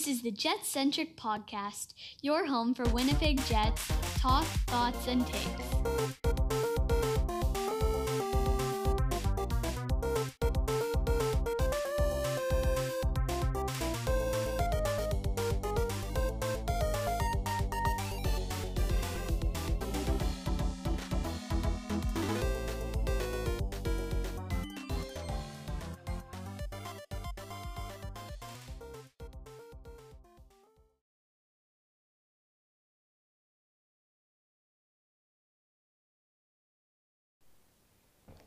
This is the Jet Centric Podcast, your home for Winnipeg Jets talk, thoughts, and takes.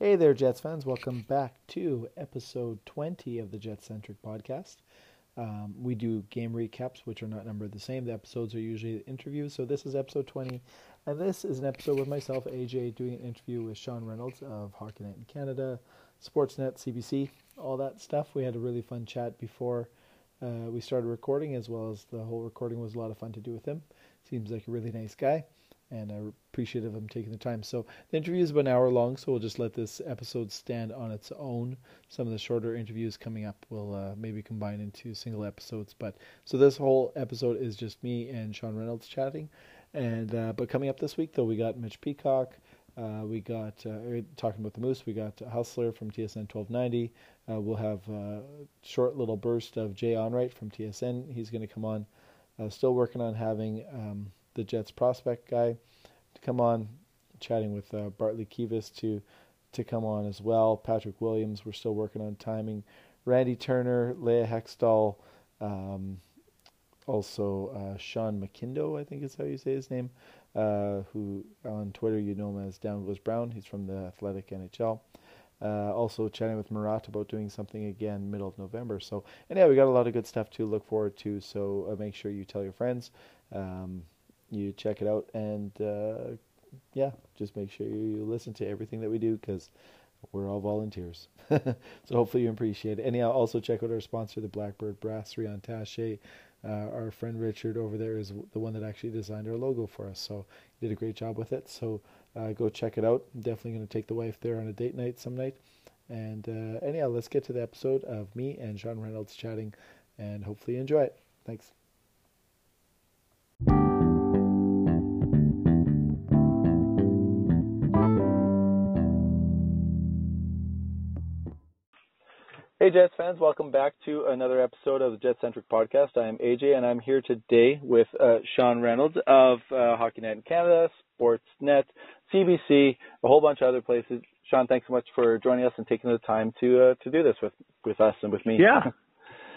Hey there, Jets fans. Welcome back to episode 20 of the Jet Centric podcast. Um, we do game recaps, which are not numbered the same. The episodes are usually interviews. So this is episode 20. And this is an episode with myself, AJ, doing an interview with Sean Reynolds of Night in Canada, Sportsnet, CBC, all that stuff. We had a really fun chat before uh, we started recording, as well as the whole recording was a lot of fun to do with him. Seems like a really nice guy and I appreciate of him taking the time. So the interview is about an hour long, so we'll just let this episode stand on its own. Some of the shorter interviews coming up will uh, maybe combine into single episodes. But so this whole episode is just me and Sean Reynolds chatting. And uh, but coming up this week though, we got Mitch Peacock. Uh, we got uh, talking about the Moose. We got Hustler from TSN 1290. Uh, we'll have a short little burst of Jay Onrait from TSN. He's going to come on. Uh, still working on having. Um, the Jets prospect guy to come on, chatting with uh, Bartley Kives to to come on as well. Patrick Williams, we're still working on timing. Randy Turner, Leah Hextall, um, also uh, Sean McIndoe, I think is how you say his name, uh, who on Twitter you know him as Down Goes Brown. He's from the Athletic NHL. Uh, also chatting with Murat about doing something again middle of November. So, yeah, we got a lot of good stuff to look forward to. So uh, make sure you tell your friends. Um, you check it out and uh, yeah just make sure you listen to everything that we do because we're all volunteers. So hopefully you appreciate it. And also check out our sponsor the blackbird brasserie on tache. Uh, our friend richard over there is the one that actually designed our logo for us so he did a great job with it. So uh, go check it out. I'm definitely going to take the wife there on a date night some night. And uh, yeah let's get to the episode of me and sean reynolds chatting and hopefully you enjoy it. Thanks Hey Jets fans, welcome back to another episode of the Jet Centric Podcast. I am AJ and I'm here today with uh, Sean Reynolds of uh, Hockey Night in Canada, Sportsnet, CBC, a whole bunch of other places. Sean, thanks so much for joining us and taking the time to uh, to do this with with us and with me. Yeah.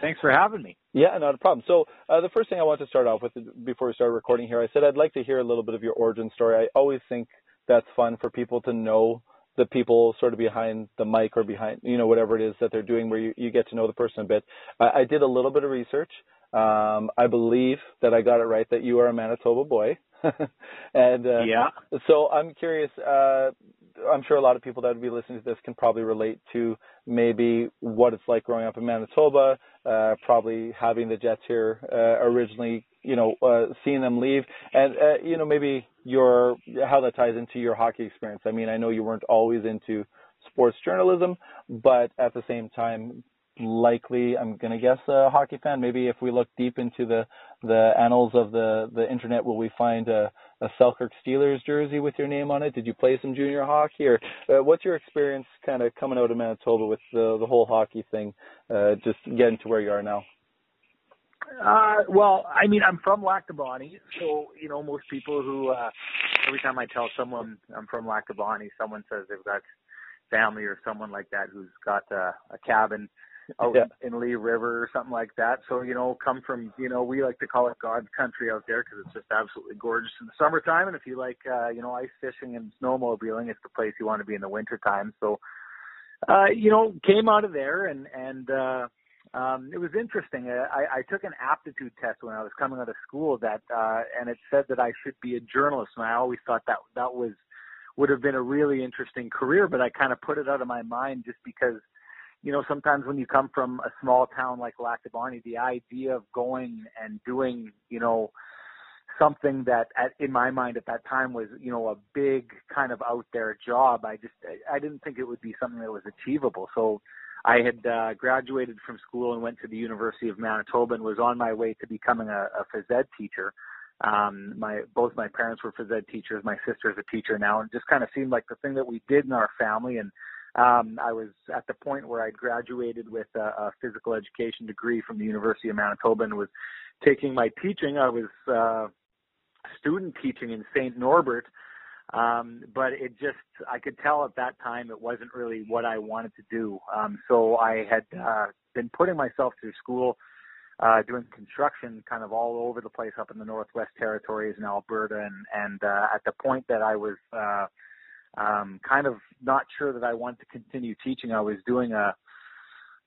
Thanks for having me. Yeah, not a problem. So uh, the first thing I want to start off with before we start recording here, I said I'd like to hear a little bit of your origin story. I always think that's fun for people to know the people sort of behind the mic or behind, you know, whatever it is that they're doing where you, you get to know the person a bit. I, I did a little bit of research. Um, I believe that I got it right that you are a Manitoba boy. and uh, yeah. so I'm curious, uh, I'm sure a lot of people that would be listening to this can probably relate to maybe what it's like growing up in Manitoba, uh, probably having the Jets here uh, originally, you know, uh, seeing them leave, and uh, you know maybe your how that ties into your hockey experience. I mean, I know you weren't always into sports journalism, but at the same time, likely I'm going to guess a hockey fan. Maybe if we look deep into the the annals of the the internet, will we find a a Selkirk Steelers jersey with your name on it? Did you play some junior hockey, or uh, what's your experience kind of coming out of Manitoba with the the whole hockey thing? Uh, just getting to where you are now. Uh, well, I mean, I'm from Lac du Bonnet, so you know most people who uh, every time I tell someone I'm from Lac du Bonnet, someone says they've got family or someone like that who's got uh, a cabin out Yeah. in Lee River or something like that. So you know, come from you know we like to call it God's country out there because it's just absolutely gorgeous in the summertime, and if you like uh, you know ice fishing and snowmobiling, it's the place you want to be in the wintertime. So uh, you know, came out of there and and uh, um, it was interesting. Uh, I, I took an aptitude test when I was coming out of school that uh, and it said that I should be a journalist, and I always thought that that was would have been a really interesting career, but I kind of put it out of my mind just because you know, sometimes when you come from a small town like Lac du the idea of going and doing, you know, something that at, in my mind at that time was, you know, a big kind of out there job. I just, I didn't think it would be something that was achievable. So I had uh, graduated from school and went to the University of Manitoba and was on my way to becoming a, a phys ed teacher. Um, my both my parents were phys ed teachers. My sister is a teacher now, and it just kind of seemed like the thing that we did in our family. And um, I was at the point where I'd graduated with a, a physical education degree from the University of Manitoba and was taking my teaching. I was uh, student teaching in St. Norbert um, but it just, I could tell at that time it wasn't really what I wanted to do. Um, so I had uh, been putting myself through school, uh, doing construction kind of all over the place up in the Northwest Territories in Alberta. And, and uh, at the point that I was uh, um, kind of not sure that I wanted to continue teaching, I was doing a,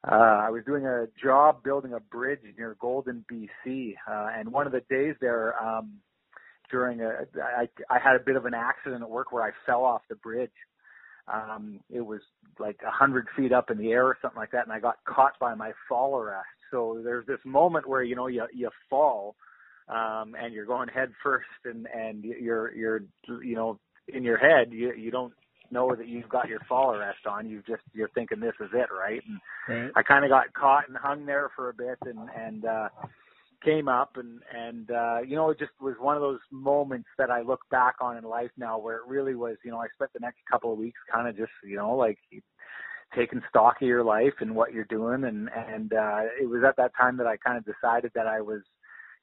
uh, I was doing a job building a bridge near Golden, BC. Uh, and one of the days there, um, during a I I had a bit of an accident at work where I fell off the bridge. Um, it was like a hundred feet up in the air or something like that, and I got caught by my fall arrest. So there's this moment where you know you you fall, um, and you're going head first, and and you're you're you know in your head you you don't know that you've got your fall arrest on. You just you're thinking this is it, right? And right. I kind of got caught and hung there for a bit, and and uh, came up and and uh you know it just was one of those moments that I look back on in life now where it really was you know I spent the next couple of weeks kind of just you know like taking stock of your life and what you're doing. And and uh it was at that time that I kind of decided that I was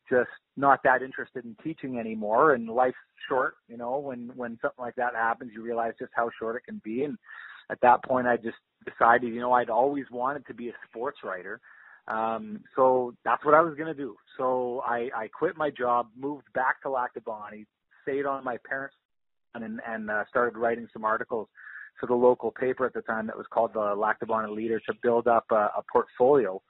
just not that interested in teaching anymore. And life's short you know when when something like that happens you realize just how short it can be. And at that point I just decided you know I'd always wanted to be a sports writer um, so that's what I was going to do. So I, I quit my job, moved back to Lac Bonnet, stayed on my parents' and, and uh, started writing some articles for the local paper at the time that was called the Lac Bonnet Leader to build up a, a portfolio.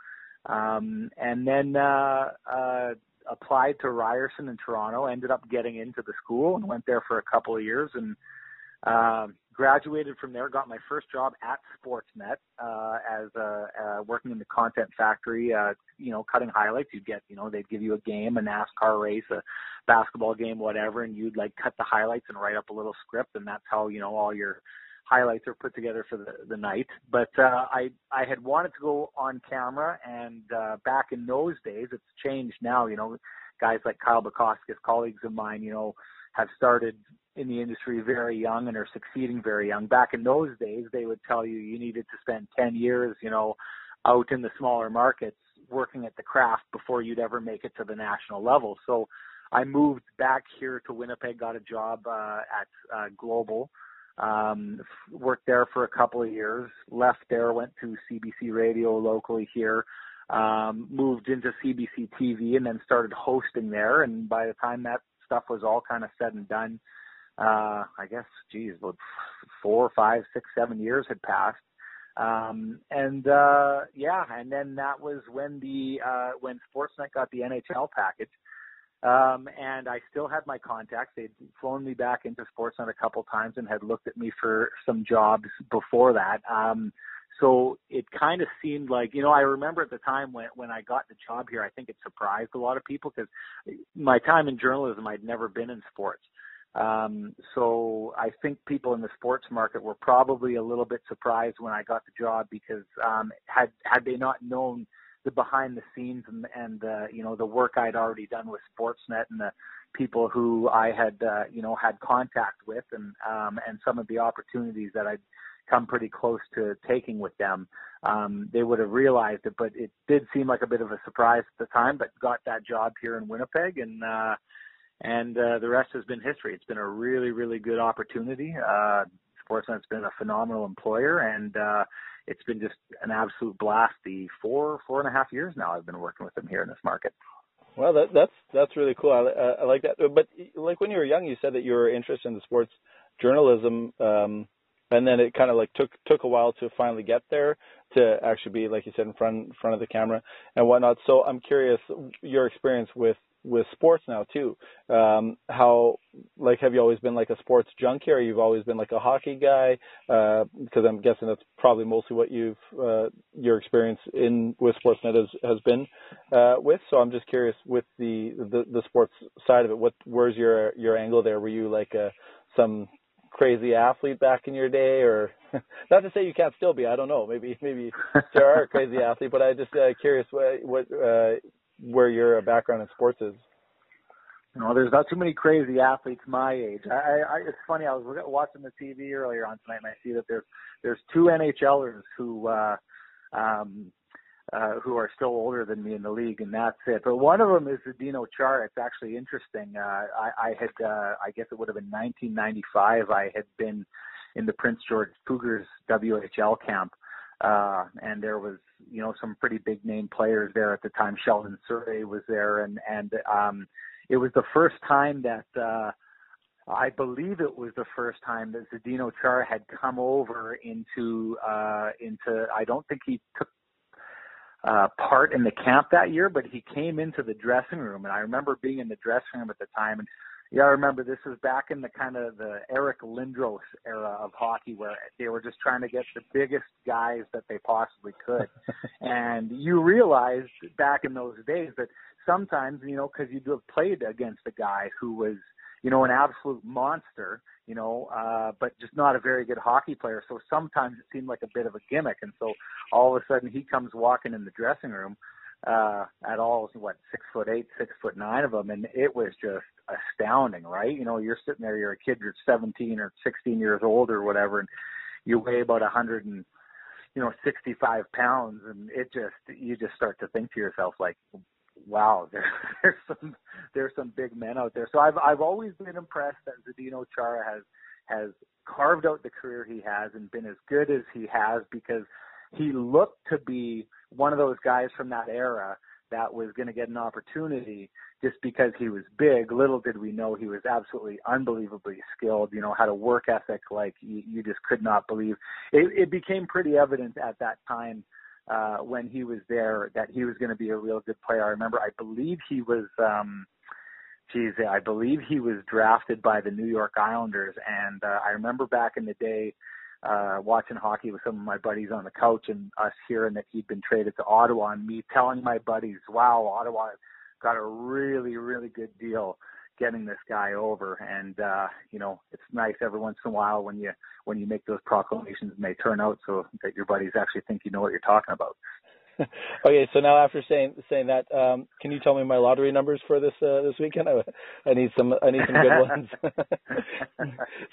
Um, and then uh, uh, applied to Ryerson in Toronto, ended up getting into the school and went there for a couple of years and uh, graduated from there, got my first job at Sportsnet uh, as uh, uh, working in the content factory. Uh, you know, cutting highlights. You'd get, you know, they'd give you a game, a NASCAR race, a basketball game, whatever, and you'd like cut the highlights and write up a little script, and that's how you know all your highlights are put together for the the night. But uh, I I had wanted to go on camera, and uh, back in those days, it's changed now. You know, guys like Kyle Bukauskas, colleagues of mine, you know, have started in the industry very young and are succeeding very young. Back in those days, they would tell you you needed to spend 10 years, you know, out in the smaller markets working at the craft before you'd ever make it to the national level. So I moved back here to Winnipeg, got a job uh, at uh, Global, um, worked there for a couple of years, left there, went to CBC Radio locally here, um, moved into CBC TV, and then started hosting there. And by the time that stuff was all kind of said and done, uh, I guess, geez, about four, five, six, seven years had passed. Um, and, uh, yeah, and then that was when the, uh, when Sportsnet got the NHL package. Um, and I still had my contacts. They'd flown me back into Sportsnet a couple times and had looked at me for some jobs before that. Um, so it kind of seemed like, you know, I remember at the time when, when I got the job here, I think it surprised a lot of people because my time in journalism, I'd never been in sports. Um, so I think people in the sports market were probably a little bit surprised when I got the job because um, had had they not known the behind the scenes and and uh, you know the work I'd already done with Sportsnet and the people who I had uh, you know had contact with and um, and some of the opportunities that I'd come pretty close to taking with them, um, they would have realized it. But it did seem like a bit of a surprise at the time. But got that job here in Winnipeg and. Uh, and uh, the rest has been history. It's been a really, really good opportunity. Uh, Sportsnet's been a phenomenal employer, and uh, it's been just an absolute blast. The four, four and a half years now I've been working with them here in this market. Well, that, that's that's really cool. I, I like that. But like when you were young, you said that you were interested in the sports journalism, um, and then it kind of like took took a while to finally get there to actually be, like you said, in front front of the camera and whatnot. So I'm curious your experience with with sports now too. Um, how like have you always been like a sports junkie, or you've always been like a hockey guy? Because uh, I'm guessing that's probably mostly what you've uh, your experience in with Sportsnet has has been uh, with. So I'm just curious with the, the the sports side of it. What where's your your angle there? Were you like a some crazy athlete back in your day, or not to say you can't still be. I don't know. Maybe maybe you are a crazy athlete, but I just uh, curious what what uh, where your background in sports is. You know, there's not too many crazy athletes my age. I, I it's funny. I was watching the TV earlier on tonight, and I see that there's there's two NHLers who uh, um, uh, who are still older than me in the league, and that's it. But one of them is Zdeno Chara. It's actually interesting. Uh, I, I had, uh, I guess it would have been 1995. I had been in the Prince George Cougars WHL camp, uh, and there was, you know, some pretty big name players there at the time. Sheldon Souray was there, and and um, it was the first time that uh, I believe it was the first time that Zdeno Chara had come over into uh, into. I don't think he took uh, part in the camp that year, but he came into the dressing room, and I remember being in the dressing room at the time. And yeah, I remember this was back in the kind of the Eric Lindros era of hockey, where they were just trying to get the biggest guys that they possibly could. and you realized back in those days that sometimes, you know, because you'd have played against a guy who was, you know, an absolute monster, you know, uh, but just not a very good hockey player. So sometimes it seemed like a bit of a gimmick. And so all of a sudden he comes walking in the dressing room, uh, at all, what, six foot eight, six foot nine of them. And it was just astounding, right? You know, you're sitting there, you're a kid, you're 17 or 16 years old or whatever, and you weigh about a hundred and, you know, 65 pounds. And it just, you just start to think to yourself, like, wow, there, there's some there's some big men out there. So I've I've always been impressed that Zdeno Chara has has carved out the career he has and been as good as he has because he looked to be one of those guys from that era that was going to get an opportunity just because he was big. Little did we know he was absolutely unbelievably skilled. You know, had a work ethic like you, you just could not believe. It, it became pretty evident at that time uh, when he was there that he was going to be a real good player. I remember, I believe he was, um, geez, I believe he was drafted by the New York Islanders. And uh, I remember back in the day, uh, watching hockey with some of my buddies on the couch and us hearing that he'd been traded to Ottawa and me telling my buddies, wow, Ottawa got a really, really good deal getting this guy over. And, uh, you know, it's nice every once in a while when you, when you make those proclamations and they turn out so that your buddies actually think you know what you're talking about. okay, so now after saying saying that, um, can you tell me my lottery numbers for this uh, this weekend? I, I need some I need some good ones.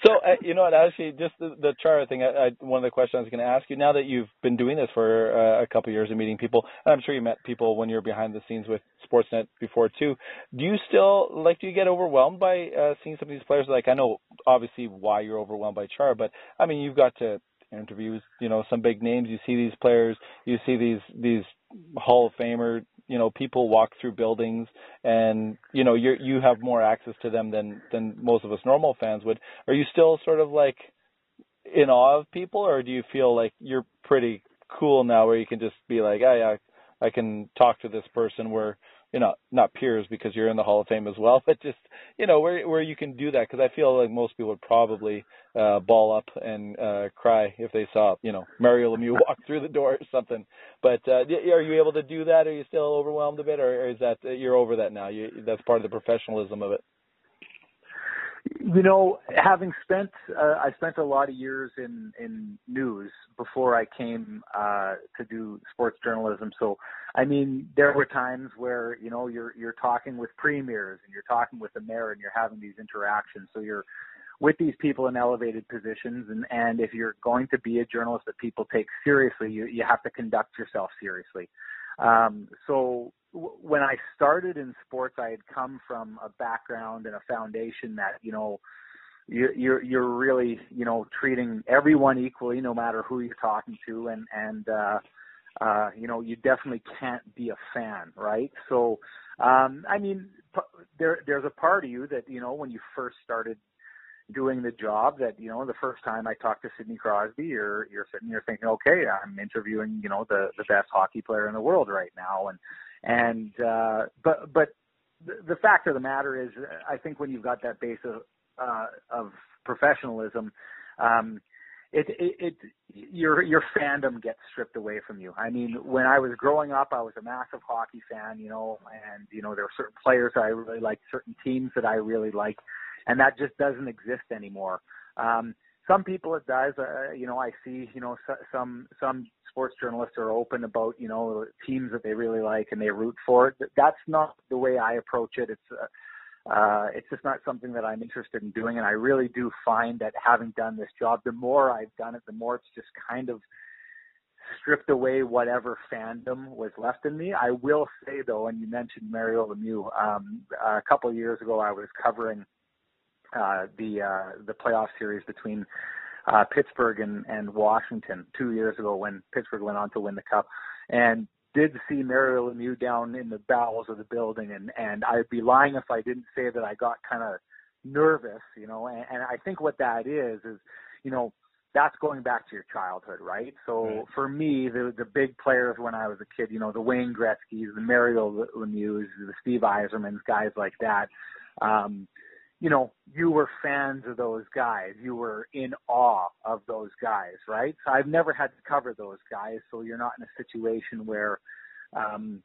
so uh, you know what? Actually, just the, the Chara thing. I, I, one of the questions I was going to ask you. Now that you've been doing this for uh, a couple of years and meeting people, and I'm sure you met people when you're behind the scenes with Sportsnet before too. Do you still like? Do you get overwhelmed by uh, seeing some of these players? Like I know obviously why you're overwhelmed by Chara, but I mean you've got to interviews, you know, some big names. You see these players, you see these these Hall of Famer, you know, people walk through buildings, and you know, you you have more access to them than than most of us normal fans would. Are you still sort of like in awe of people, or do you feel like you're pretty cool now, where you can just be like, oh yeah, I can talk to this person where you know, not peers because you're in the Hall of Fame as well, but just you know where where you can do that because I feel like most people would probably uh, ball up and uh, cry if they saw you know Mario Lemieux walk through the door or something. But uh, are you able to do that? Are you still overwhelmed a bit, or is that you're over that now? You, that's part of the professionalism of it. You know, having spent uh, I spent a lot of years in in news before I came uh, to do sports journalism. So, I mean, there were times where you know you're you're talking with premiers and you're talking with the mayor and you're having these interactions. So you're with these people in elevated positions and and if you're going to be a journalist that people take seriously, you you have to conduct yourself seriously. Um, so when I started in sports, I had come from a background and a foundation that you know you, you're you're really you know treating everyone equally, no matter who you're talking to, and and uh, uh, you know you definitely can't be a fan, right? So um, I mean, there there's a part of you that you know when you first started doing the job that you know the first time I talked to Sidney Crosby, you're you're sitting there thinking, okay, I'm interviewing you know the the best hockey player in the world right now, and and uh, but but the, fact of the matter is, I think when you've got that base of uh, of professionalism, um, it, it, it your your fandom gets stripped away from you. I mean, when I was growing up, I was a massive hockey fan, you know, and you know there were certain players that I really liked, certain teams that I really liked, and that just doesn't exist anymore. Um, some people it does. Uh, you know, I see. You know, so, some some sports journalists are open about you know teams that they really like and they root for. That's not the way I approach it. It's uh, uh, it's just not something that I'm interested in doing. And I really do find that having done this job, the more I've done it, the more it's just kind of stripped away whatever fandom was left in me. I will say though, and you mentioned Mario Lemieux, um, a couple of years ago I was covering uh, the uh, the playoff series between uh, Pittsburgh and, and Washington two years ago when Pittsburgh went on to win the cup, and did see Mario Lemieux down in the bowels of the building, and and I'd be lying if I didn't say that I got kind of nervous, you know, and, and I think what that is is, you know, that's going back to your childhood, right? So right. for me, the the big players when I was a kid, you know, the Wayne Gretzky's, the Mario Lemieux, the Steve Yzermans, guys like that. Um, you know, you were fans of those guys. You were in awe of those guys, right? So I've never had to cover those guys, so you're not in a situation where um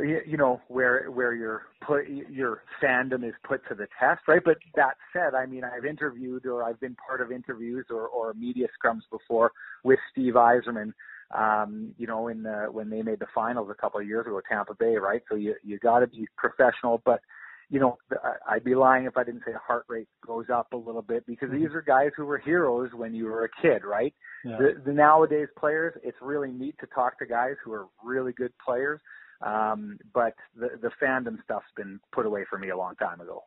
you know where where your put your fandom is put to the test right but that said i mean i've interviewed or i've been part of interviews or or media scrums before with steve Yzerman um you know in the when they made the finals a couple of years ago tampa bay right so you you got to be professional but you know i'd be lying if i didn't say heart rate goes up a little bit because mm-hmm. these are guys who were heroes when you were a kid right yeah. the, the nowadays players it's really neat to talk to guys who are really good players um, but the, the fandom stuff's been put away for me a long time ago.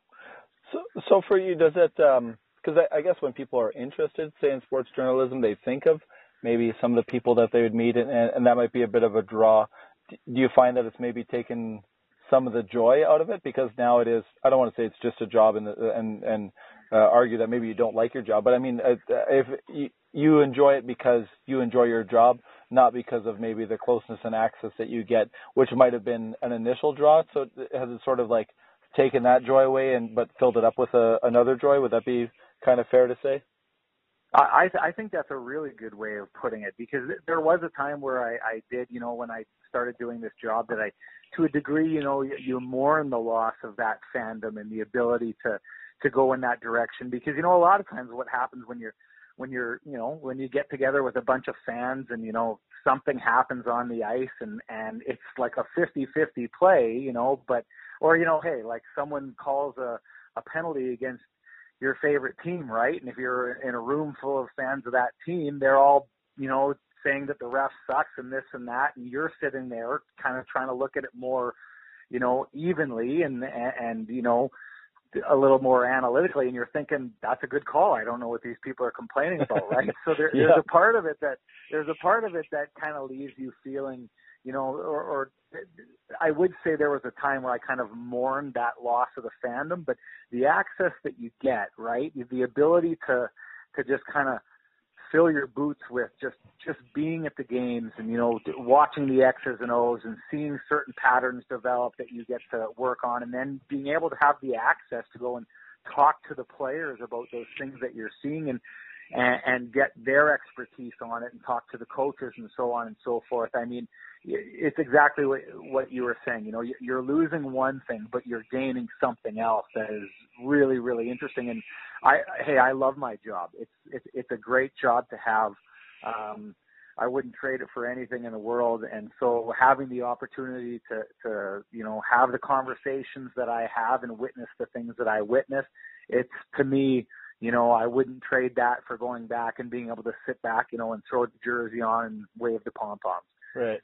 So, so for you, does it? Because um, I, I guess when people are interested, say in sports journalism, they think of maybe some of the people that they would meet, and, and that might be a bit of a draw. Do you find that it's maybe taken some of the joy out of it because now it is? I don't want to say it's just a job and and and uh, argue that maybe you don't like your job, but I mean, uh, if you, you enjoy it because you enjoy your job, not because of maybe the closeness and access that you get, which might have been an initial draw. So has it sort of like taken that joy away and but filled it up with a, another joy? Would that be kind of fair to say? I I think that's a really good way of putting it because there was a time where I, I did, you know, when I started doing this job that I, to a degree, you know, you mourn the loss of that fandom and the ability to to go in that direction because you know a lot of times what happens when you're when you're you know when you get together with a bunch of fans and you know something happens on the ice and and it's like a 50-50 play you know but or you know hey like someone calls a a penalty against your favorite team right? And if you're in a room full of fans of that team they're all you know saying that the ref sucks and this and that and you're sitting there kind of trying to look at it more you know evenly and and, and you know a little more analytically and you're thinking that's a good call. I don't know what these people are complaining about right? So there, yeah. there's a part of it that there's a part of it that kind of leaves you feeling you know or, or i would say there was a time where i kind of mourned that loss of the fandom but the access that you get right the ability to to just kind of fill your boots with just just being at the games and you know watching the X's and O's and seeing certain patterns develop that you get to work on and then being able to have the access to go and talk to the players about those things that you're seeing and and, and get their expertise on it and talk to the coaches and so on and so forth. I mean, it's exactly what what you were saying. You know, you're losing one thing, but you're gaining something else that is really, really interesting. And I, hey, I love my job. It's it's it's a great job to have. Um, I wouldn't trade it for anything in the world. And so having the opportunity to to you know have the conversations that I have and witness the things that I witness, it's to me you know, I wouldn't trade that for going back and being able to sit back, you know, and throw the jersey on and wave the pom poms. Right.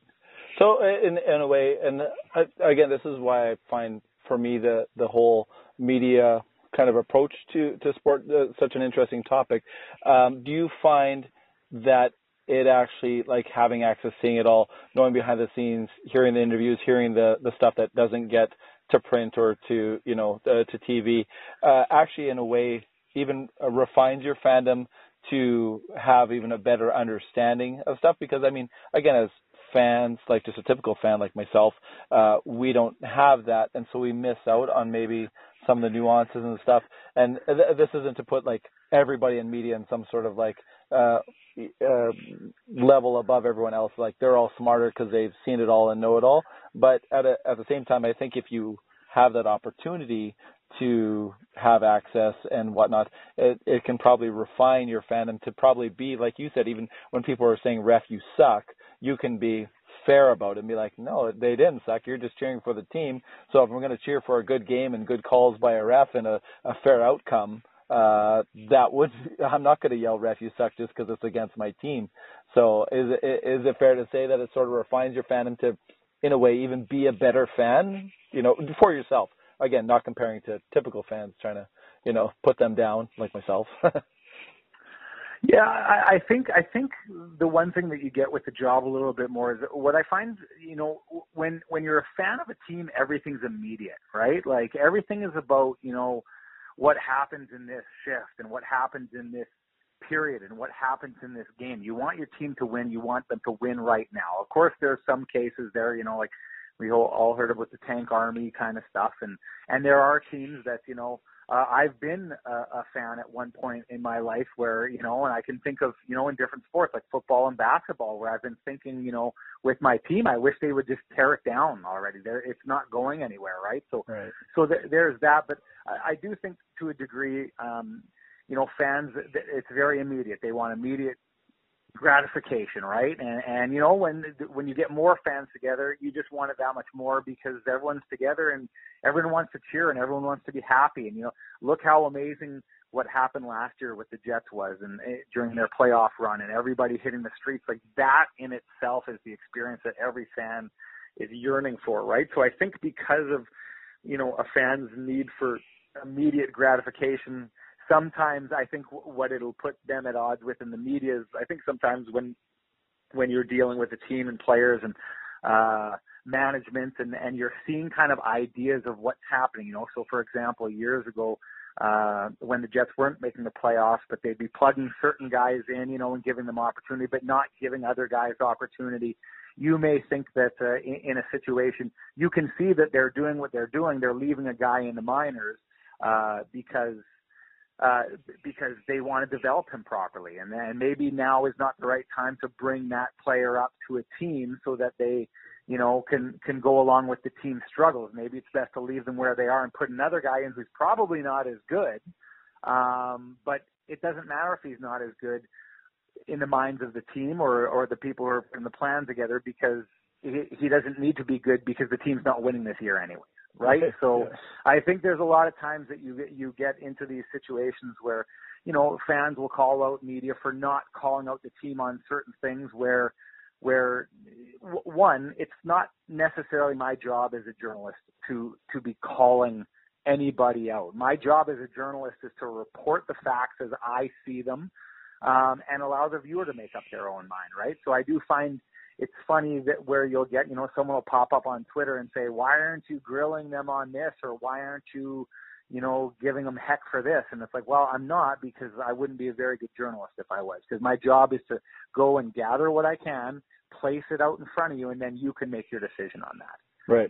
So in in a way, and uh, again, this is why I find for me the the whole media kind of approach to to sport uh, such an interesting topic. Um, do you find that it actually like having access, seeing it all, knowing behind the scenes, hearing the interviews, hearing the the stuff that doesn't get to print or to you know uh, to TV, uh, actually in a way even uh, refines your fandom to have even a better understanding of stuff? Because I mean again as fans like just a typical fan like myself uh we don't have that and so we miss out on maybe some of the nuances and stuff. And th- this isn't to put like everybody in media in some sort of like uh, uh level above everyone else. Like they're all smarter because they've seen it all and know it all. But at a, at the same time I think if you have that opportunity to have access and whatnot, it, it can probably refine your fandom to probably be like you said. Even when people are saying "ref, you suck," you can be fair about it and be like, no, they didn't suck. You're just cheering for the team. So if I'm going to cheer for a good game and good calls by a ref and a, a fair outcome, uh, that would I'm not going to yell "ref, you suck" just because it's against my team. So is it is it fair to say that it sort of refines your fandom to, in a way, even be a better fan, you know, for yourself? Again, not comparing to typical fans trying to, you know, put them down like myself. Yeah, I, I think I think the one thing that you get with the job a little bit more is what I find, you know, when when you're a fan of a team, everything's immediate, right? Like everything is about, you know, what happens in this shift and what happens in this period and what happens in this game. You want your team to win. You want them to win right now. Of course, there are some cases there, you know, like we all heard about the tank army kind of stuff, and and there are teams that you know uh, I've been a, a fan at one point in my life where, you know, and I can think of, you know, in different sports like football and basketball where I've been thinking, you know, with my team, I wish they would just tear it down already. There, it's not going anywhere, right? So, right. so th- there's that. But I, I do think to a degree, um, you know, fans, it's very immediate. They want immediate gratification, right? And and you know when when you get more fans together, you just want it that much more because everyone's together and everyone wants to cheer and everyone wants to be happy. And you know, look how amazing what happened last year with the Jets was and eh, during their playoff run and everybody hitting the streets like that in itself is the experience that every fan is yearning for, right? So I think because of you know a fan's need for immediate gratification sometimes I think what it'll put them at odds with in the media is I think sometimes when when you're dealing with a team and players and uh management and and you're seeing kind of ideas of what's happening you know? So for example years ago uh when the Jets weren't making the playoffs but they'd be plugging certain guys in you know and giving them opportunity but not giving other guys opportunity. You may think that uh, in, in a situation you can see that they're doing what they're doing. They're leaving a guy in the minors uh because uh, because they want to develop him properly. And then maybe now is not the right time to bring that player up to a team so that they, you know, can can go along with the team struggles. Maybe it's best to leave them where they are and put another guy in who's probably not as good. Um, but it doesn't matter if he's not as good in the minds of the team or or the people who are putting the plan together because he, he doesn't need to be good because the team's not winning this year anyway right? So yeah. I think there's a lot of times that you you get into these situations where you know fans will call out media for not calling out the team on certain things where where one it's not necessarily my job as a journalist to to be calling anybody out. My job as a journalist is to report the facts as I see them um, and allow the viewer to make up their own mind, right? So I do find it's funny that where you'll get, you know, someone will pop up on Twitter and say, why aren't you grilling them on this? Or why aren't you, you know, giving them heck for this? And it's like, well, I'm not because I wouldn't be a very good journalist if I was because my job is to go and gather what I can, place it out in front of you, and then you can make your decision on that. Right.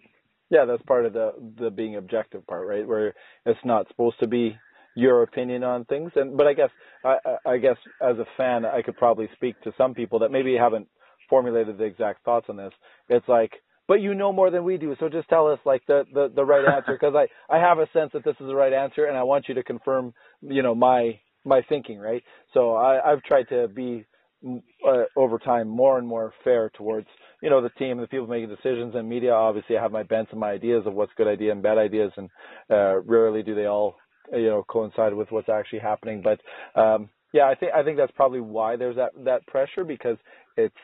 Yeah, that's part of the the being objective part, right? Where it's not supposed to be your opinion on things, and but I guess I, I guess as a fan, I could probably speak to some people that maybe haven't formulated the exact thoughts on this. It's like, but you know more than we do, so just tell us like the the, the right answer because I I have a sense that this is the right answer, and I want you to confirm, you know, my my thinking, right? So I I've tried to be uh, over time more and more fair towards you know the team the people making decisions and media obviously i have my bents and my ideas of what's good idea and bad ideas and uh rarely do they all you know coincide with what's actually happening but um yeah i think i think that's probably why there's that that pressure because it's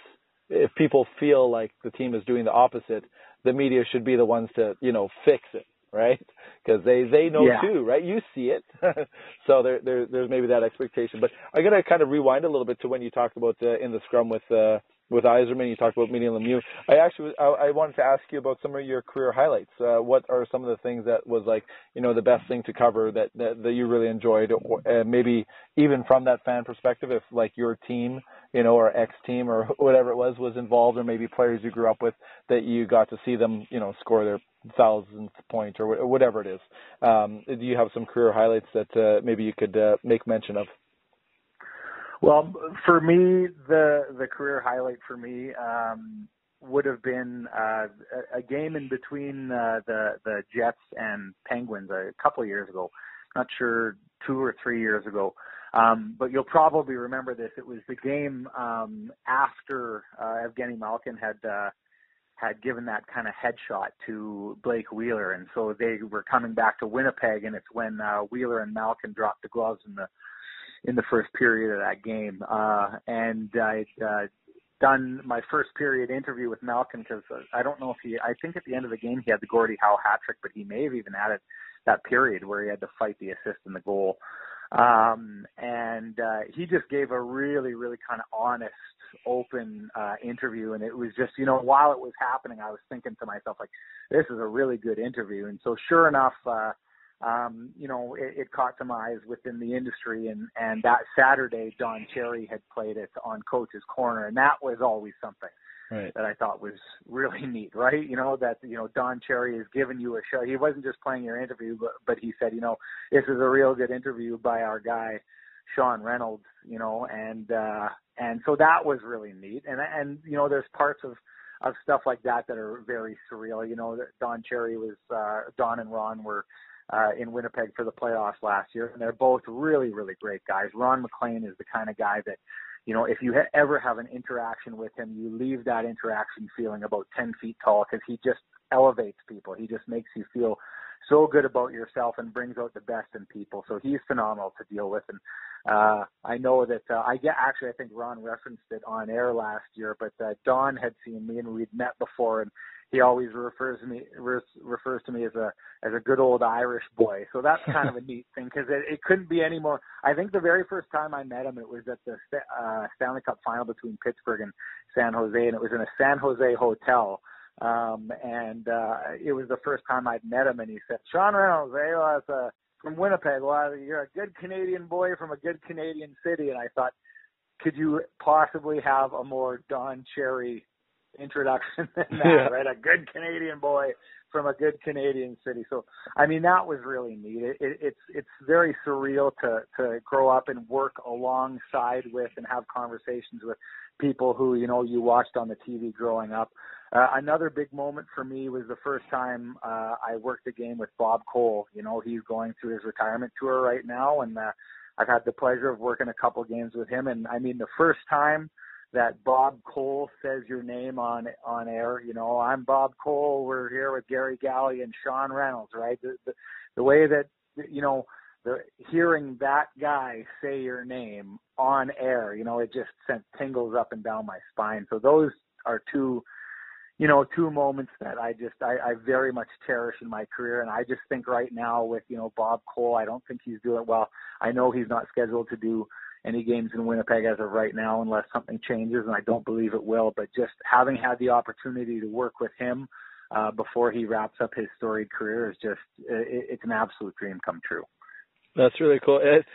if people feel like the team is doing the opposite, the media should be the ones to, you know, fix it, right? Because they they know yeah. too, right? You see it, so there, there there's maybe that expectation. But I got to kind of rewind a little bit to when you talked about uh, in the scrum with uh, with Yzerman. You talked about meeting Lemieux. I actually I, I wanted to ask you about some of your career highlights. Uh, what are some of the things that was like you know the best thing to cover that that, that you really enjoyed, or uh, maybe even from that fan perspective, if like your team, you know, or ex team or whatever it was was involved, or maybe players you grew up with that you got to see them, you know, score their thousandth point or whatever it is. Um, do you have some career highlights that uh, maybe you could uh, make mention of? Well, for me, the the career highlight for me, um, would have been uh, a, a game in between uh, the the Jets and Penguins a couple of years ago. Not sure two or three years ago. Um, but you'll probably remember this. It was the game um, after uh, Evgeny Malkin had uh, had given that kind of headshot to Blake Wheeler, and so they were coming back to Winnipeg, and it's when uh, Wheeler and Malkin dropped the gloves in the in the first period of that game. Uh, and I uh, done my first period interview with Malkin because uh, I don't know if he. I think at the end of the game he had the Gordie Howe hat trick, but he may have even added that period where he had to fight the assist and the goal. Um, and uh, he just gave a really, really kind of honest, open uh, interview. And it was just, you know, while it was happening, I was thinking to myself, like, this is a really good interview. And so, sure enough, uh, um, you know, it, it caught some eyes within the industry. And, and that Saturday, Don Cherry had played it on Coach's Corner, and that was always something right. that I thought was really neat, right? You know, that, you know, Don Cherry is giving you a show. He wasn't just playing your interview, but, but he said, you know, this is a real good interview by our guy, Sean Reynolds, you know, and, uh, and so that was really neat. And, and, you know, there's parts of, of stuff like that that are very surreal. You know, Don Cherry was, uh, Don and Ron were, uh, in Winnipeg for the playoffs last year, and they're both really, really great guys. Ron MacLean is the kind of guy that you know, if you ha- ever have an interaction with him, you leave that interaction feeling about 10 feet tall because he just elevates people. He just makes you feel so good about yourself and brings out the best in people. So he's phenomenal to deal with. And uh, I know that uh, I get actually I think Ron referenced it on air last year, but uh, Don had seen me and we'd met before, and he always refers me refers to me as a as a good old Irish boy. So that's kind of a neat thing because it, it couldn't be any more. I think the very first time I met him, it was at the uh, Stanley Cup final between Pittsburgh and San Jose, and it was in a San Jose hotel. Um, and uh, it was the first time I'd met him, and he said, "Sean Reynolds, hey, well, it's, uh, from Winnipeg. Well, you're a good Canadian boy from a good Canadian city." And I thought, could you possibly have a more Don Cherry introduction than that, yeah. right? A good Canadian boy from a good Canadian city. So, I mean, that was really neat. It, it, it's it's very surreal to to grow up and work alongside with and have conversations with people who you know you watched on the TV growing up. Uh, another big moment for me was the first time uh, I worked a game with Bob Cole. You know, he's going through his retirement tour right now, and uh, I've had the pleasure of working a couple games with him. And I mean, the first time that Bob Cole says your name on on air. You know, I'm Bob Cole. We're here with Gary Galley and Sean Reynolds, right? The, the, the way that you know, the hearing that guy say your name on air, you know, it just sent tingles up and down my spine. So those are two, you know, two moments that I just I, I very much cherish in my career. And I just think right now with you know Bob Cole, I don't think he's doing well. I know he's not scheduled to do any games in Winnipeg as of right now unless something changes, and I don't believe it will. But just having had the opportunity to work with him uh, before he wraps up his storied career is just it, it's an absolute dream come true. That's really cool. It,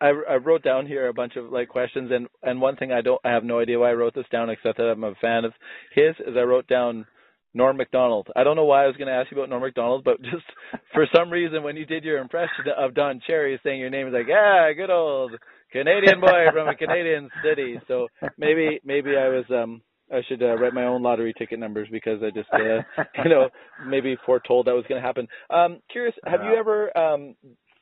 I I wrote down here a bunch of like questions, and and one thing I don't I have no idea why I wrote this down except that I'm a fan of his. Is I wrote down Norm Macdonald. I don't know why I was going to ask you about Norm Macdonald, but just for some reason when you did your impression of Don Cherry saying your name is like, yeah, good old Canadian boy from a Canadian city. So maybe maybe I was um I should uh, write my own lottery ticket numbers because I just uh, you know maybe foretold that was going to happen. Um, curious, have you ever um,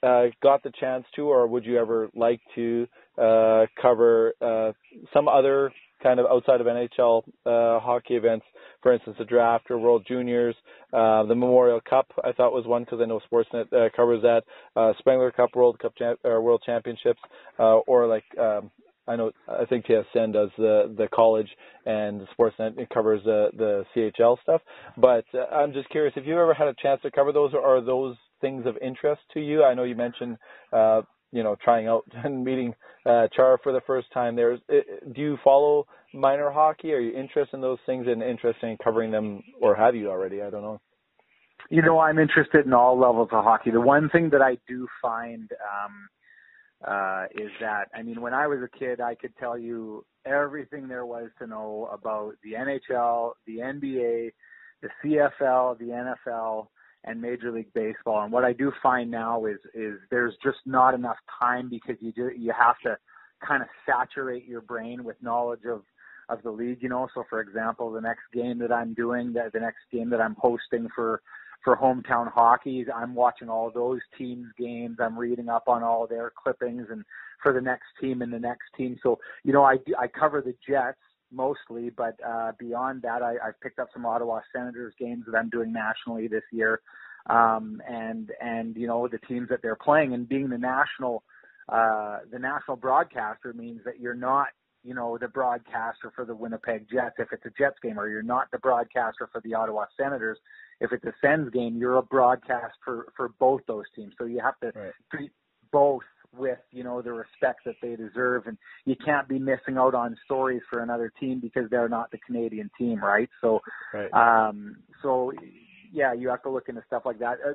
uh, got the chance to, or would you ever like to uh, cover uh, some other kind of outside of NHL uh, hockey events, for instance, the draft or World Juniors, uh, the Memorial Cup. I thought was one because I know Sportsnet uh, covers that. Uh, Spengler Cup, World Cup, Champ- or World Championships, uh, or like um, I know I think TSN does the the college and Sportsnet covers the the CHL stuff. But uh, I'm just curious if you ever had a chance to cover those, or are those things of interest to you? I know you mentioned uh, you know, trying out and meeting uh, Chara for the first time. There's, do you follow minor hockey? Are you interested in those things and interested in covering them, or have you already? I don't know. You know, I'm interested in all levels of hockey. The one thing that I do find um, uh, is that, I mean, when I was a kid, I could tell you everything there was to know about the NHL, the NBA, the CFL, the NFL and Major League Baseball. And what I do find now is is there's just not enough time because you do you have to kind of saturate your brain with knowledge of of the league. You know, so for example, the next game that I'm doing, the, the next game that I'm hosting for for hometown hockey, I'm watching all those teams' games. I'm reading up on all their clippings and for the next team and the next team. So you know, I I cover the Jets mostly, but uh, beyond that, I, I've picked up some Ottawa Senators games that I'm doing nationally this year, um, and and you know the teams that they're playing. And being the national uh, the national broadcaster means that you're not you know the broadcaster for the Winnipeg Jets if it's a Jets game, or you're not the broadcaster for the Ottawa Senators if it's a Sens game. You're a broadcast for for both those teams, so you have to right. treat both with you know the respect that they deserve. And you can't be missing out on stories for another team because they're not the Canadian team right? So right. um so yeah you have to look into stuff like that. Uh,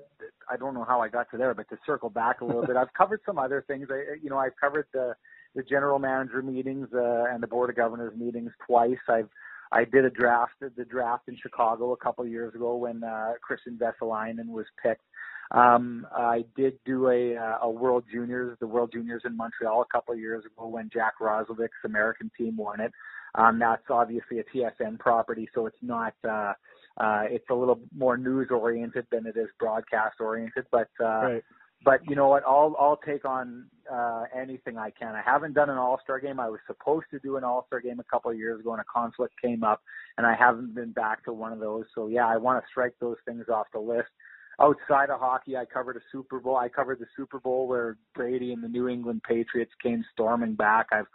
I don't know how I got to there but to circle back a little bit I've covered some other things. I you know I've covered the the general manager meetings uh, and the board of governors meetings twice. I've I did a draft the draft in Chicago a couple of years ago when uh Kristian Vesalainen was picked um, I did do a, uh, a World Juniors, the World Juniors in Montreal a couple of years ago when Jack Roslovic's American team won it. Um, that's obviously a TSN property, so it's not. Uh, uh, it's a little more news oriented than it is broadcast oriented, but. Uh, right. But you know what? I'll I'll take on uh, anything I can. I haven't done an All Star game. I was supposed to do an All Star game a couple of years ago, and a conflict came up, and I haven't been back to one of those. So yeah, I want to strike those things off the list outside of hockey, I covered a Super Bowl. I covered the Super Bowl where Brady and the New England Patriots came storming back. I've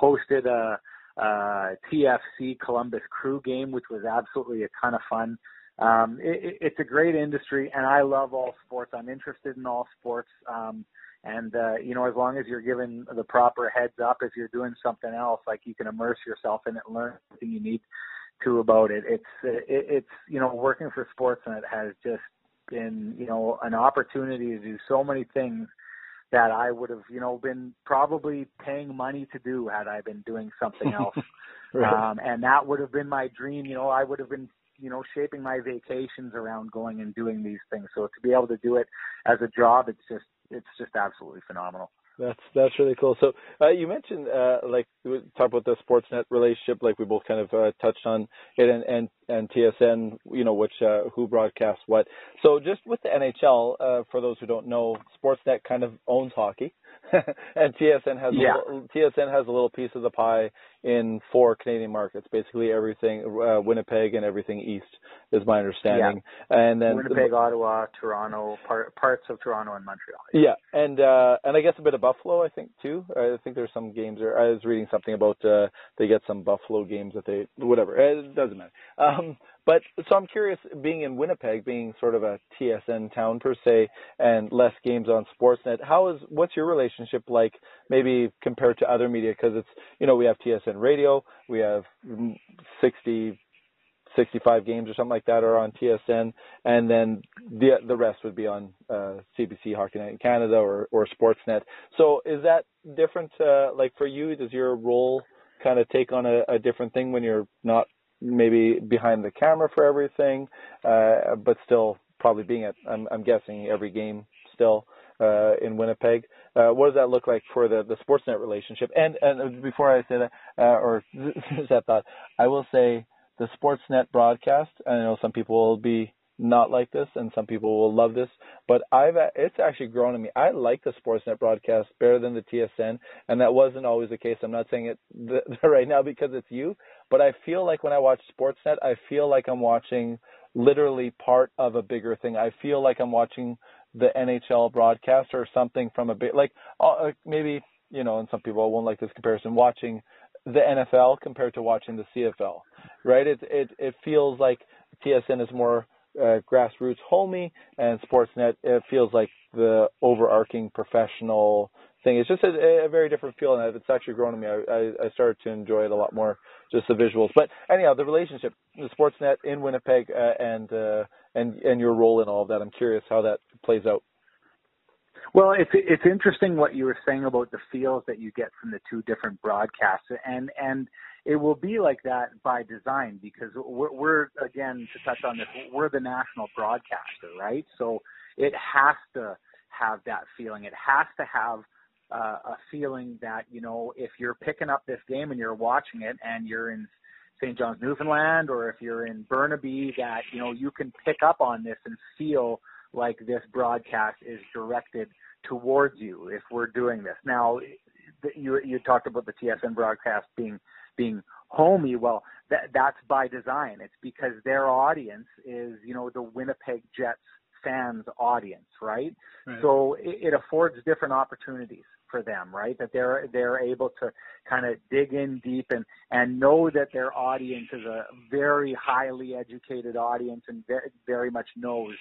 hosted a, a TFC Columbus Crew game, which was absolutely a ton of fun. Um, it, it's a great industry, and I love all sports. I'm interested in all sports. Um, and uh, you know, as long as you're given the proper heads up, if you're doing something else, like you can immerse yourself in it and learn everything you need to about it. It's it, it's you know, working for Sportsnet has just been, you know, an opportunity to do so many things that I would have, you know, been probably paying money to do had I been doing something else. right. um, and that would have been my dream. You know, I would have been, you know, shaping my vacations around going and doing these things. So to be able to do it as a job, it's just, it's just absolutely phenomenal. That's that's really cool. So uh, you mentioned uh, like talk about the Sportsnet relationship, like we both kind of uh, touched on it, and and and TSN, you know, which uh, who broadcasts what. So just with the NHL, uh, for those who don't know, Sportsnet kind of owns hockey. and TSN has yeah. a little, TSN has a little piece of the pie in four Canadian markets, basically everything uh, Winnipeg and everything east is my understanding. Yeah. And then Winnipeg, Ottawa, Toronto, part, parts of Toronto and Montreal. Yeah, and uh and I guess a bit of Buffalo, I think too. I think there's some games there. I was reading something about uh they get some Buffalo games that they whatever. It doesn't matter. Um but so I'm curious, being in Winnipeg, being sort of a TSN town per se, and less games on Sportsnet. How is what's your relationship like? Maybe compared to other media, because it's you know we have TSN radio, we have 60, 65 games or something like that are on TSN, and then the the rest would be on uh, CBC Hockey Night in Canada or or Sportsnet. So is that different? Uh, like for you, does your role kind of take on a, a different thing when you're not maybe behind the camera for everything, uh, but still probably being at, I'm, I'm guessing, every game still uh, in Winnipeg. Uh, what does that look like for the, the Sportsnet relationship? And, and before I say that, uh, or that thought, I will say the Sportsnet broadcast, I know some people will be not like this, and some people will love this. But I've it's actually grown on me. I like the Sportsnet broadcast better than the TSN, and that wasn't always the case. I'm not saying it right now because it's you, but I feel like when I watch Sportsnet, I feel like I'm watching literally part of a bigger thing. I feel like I'm watching the NHL broadcast or something from a bit like uh, maybe you know, and some people won't like this comparison. Watching the NFL compared to watching the CFL, right? It it it feels like TSN is more uh, grassroots homey, and Sportsnet it feels like the overarching professional thing. It's just a, a very different feel, and it's actually grown on me. I, I, I started to enjoy it a lot more, just the visuals. But anyhow, the relationship, the Sportsnet in Winnipeg, uh, and uh, and and your role in all of that. I'm curious how that plays out. Well, it's it's interesting what you were saying about the feels that you get from the two different broadcasts, and and it will be like that by design because we're, we're again to touch on this, we're the national broadcaster, right? So it has to have that feeling. It has to have uh, a feeling that you know if you're picking up this game and you're watching it and you're in St. John's, Newfoundland, or if you're in Burnaby, that you know you can pick up on this and feel like this broadcast is directed towards you if we're doing this. Now, you you talked about the TSN broadcast being being homey. Well, that that's by design. It's because their audience is you know the Winnipeg Jets fans audience, right? right. So it, it affords different opportunities for them, right? That they're they're able to kind of dig in deep and and know that their audience is a very highly educated audience and very very much knows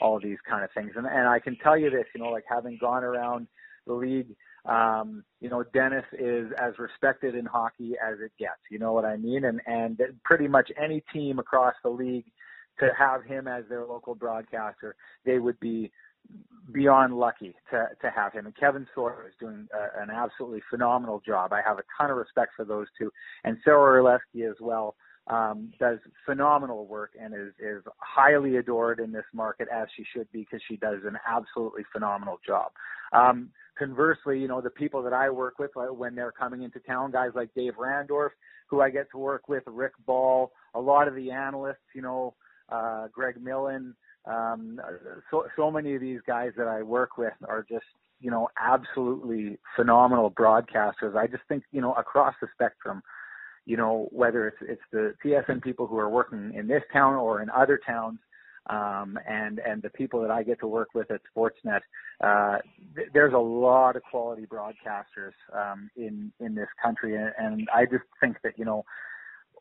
all these kind of things. And and I can tell you this, you know, like having gone around the league, um, you know, Dennis is as respected in hockey as it gets. You know what I mean? And and pretty much any team across the league to have him as their local broadcaster, they would be beyond lucky to to have him. And Kevin Sawyer is doing a, an absolutely phenomenal job. I have a ton of respect for those two, and Sara Orlesky as well. Um, does phenomenal work and is is highly adored in this market as she should be because she does an absolutely phenomenal job. Um, conversely, you know the people that I work with when they're coming into town, guys like Dave Randorf, who I get to work with, Rick Ball, a lot of the analysts, you know, uh, Greg Millen, um, so so many of these guys that I work with are just you know absolutely phenomenal broadcasters. I just think you know across the spectrum, you know whether it's it's the TSN people who are working in this town or in other towns, um, and and the people that I get to work with at Sportsnet, uh, th- there's a lot of quality broadcasters um, in in this country, and, and I just think that you know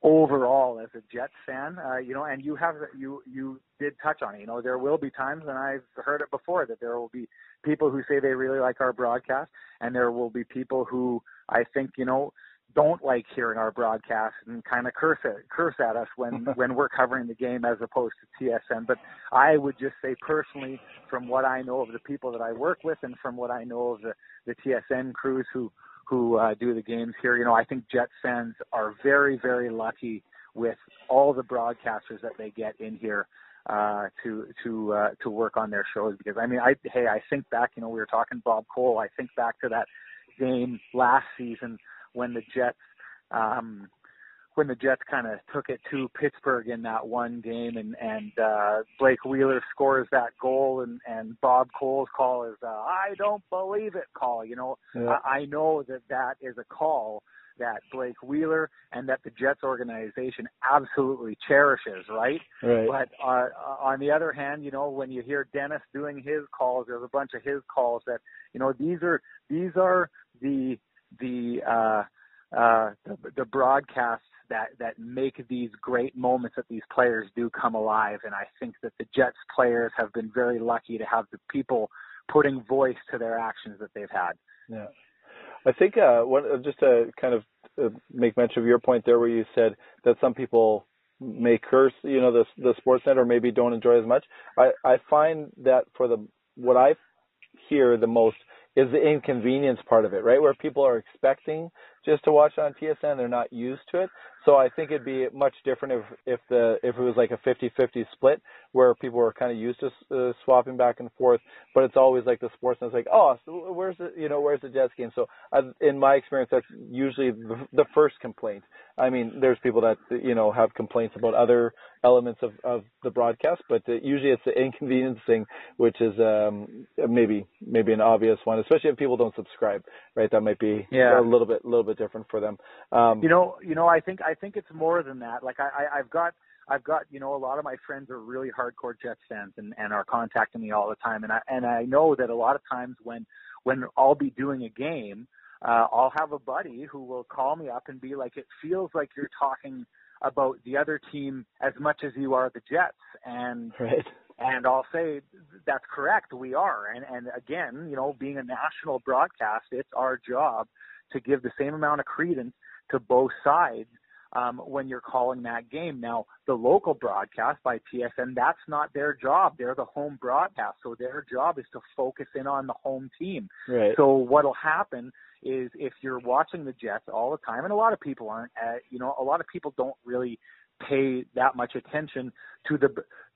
overall as a Jets fan, uh, you know, and you have you you did touch on it. You know, there will be times, and I've heard it before, that there will be people who say they really like our broadcast, and there will be people who I think you know don't like hearing our broadcast and kind of curse at curse at us when when we're covering the game as opposed to TSN. But I would just say personally, from what I know of the people that I work with, and from what I know of the the TSN crews who who uh, do the games here. You know, I think Jets fans are very, very lucky with all the broadcasters that they get in here uh, to to uh, to work on their shows. Because I mean, I hey, I think back. You know, we were talking Bob Cole. I think back to that game last season when the Jets um, when the Jets kind of took it to Pittsburgh in that one game, and and uh, Blake Wheeler scores that goal, and and Bob Cole's call is uh, I don't believe it call. You know, yeah. I, I know that that is a call that Blake Wheeler and that the Jets organization absolutely cherishes, right? Right. But uh, on the other hand, you know, when you hear Dennis doing his calls, there's a bunch of his calls that, you know, these are these are the the uh, uh, the, the broadcasts that that make these great moments that these players do come alive. And I think that the Jets players have been very lucky to have the people putting voice to their actions that they've had. Yeah. I think uh, one, uh, just to kind of uh, make mention of your point there, where you said that some people may curse, you know, the the Sportsnet or maybe don't enjoy as much. I I find that for the what I hear the most is the inconvenience part of it, right? Where people are expecting just to watch on TSN, they're not used to it. So I think it'd be much different if if the if it was like a 50-50 split where people were kind of used to uh, swapping back and forth, but it's always like the sports and it's like, oh, so where's the you know where's the Jets game? So in my experience, that's usually the, the first complaint. I mean, there's people that you know have complaints about other elements of of the broadcast, but uh, usually it's the inconvenience thing, which is um maybe maybe an obvious one, especially if people don't subscribe, right? That might be yeah. a little bit a little bit different for them. Um, you know, you know, I think I think it's more than that. Like I, I I've got I've got you know a lot of my friends are really hardcore Jets fans and and are contacting me all the time, and I and I know that a lot of times when when I'll be doing a game, uh, I'll have a buddy who will call me up and be like, it feels like you're talking about the other team as much as you are the Jets, and right. and I'll say that's correct, we are, and and again, you know, being a national broadcast, it's our job to give the same amount of credence to both sides um, when you're calling that game. Now, the local broadcast by TSN, that's not their job. They're the home broadcast, so their job is to focus in on the home team. Right. So what'll happen is if you're watching the Jets all the time, and a lot of people aren't, uh, you know, a lot of people don't really pay that much attention to the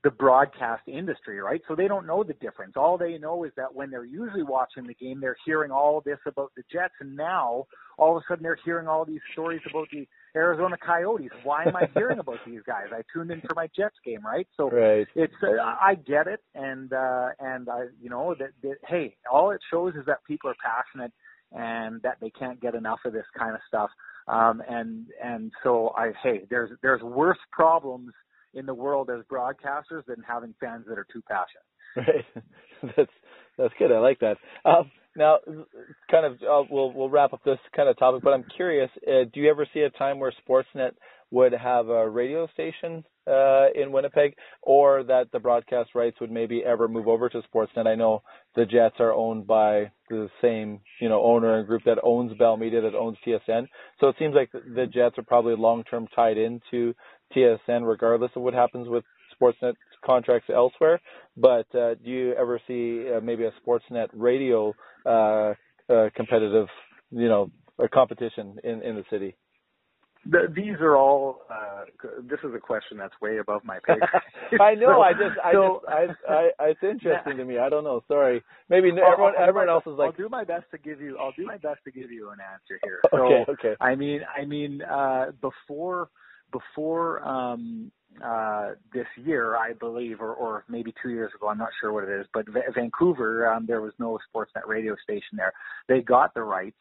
the broadcast industry, right? So they don't know the difference. All they know is that when they're usually watching the game, they're hearing all this about the Jets, and now all of a sudden they're hearing all these stories about the Arizona Coyotes. Why am I hearing about these guys? I tuned in for my Jets game, right? So right. it's uh, I get it, and uh, and I you know that, that hey, all it shows is that people are passionate and that they can't get enough of this kind of stuff. Um, and and so I hey, there's there's worse problems in the world as broadcasters than having fans that are too passionate. Right. that's that's good. I like that. Um, now, kind of, uh, we'll we'll wrap up this kind of topic, but I'm curious. Uh, do you ever see a time where Sportsnet would have a radio station uh, in Winnipeg, or that the broadcast rights would maybe ever move over to Sportsnet? I know the Jets are owned by the same, you know, owner and group that owns Bell Media, that owns TSN. So it seems like the Jets are probably long term tied into TSN, regardless of what happens with Sportsnet contracts elsewhere. But uh, do you ever see uh, maybe a Sportsnet radio uh, uh, competitive, you know, a competition in in the city? The, these are all. Uh, this is a question that's way above my pay grade. I know. so, I just, I so, just, I, I, it's interesting to me. I don't know. Sorry. Maybe everyone, I'll, everyone else is like. I'll do my best to give you. I'll do my best to give you an answer here. Okay. So, okay. I mean, I mean, uh, before before um, uh, this year, I believe, or, or maybe two years ago, I'm not sure what it is, but v- Vancouver, um, there was no Sportsnet radio station there. They got the rights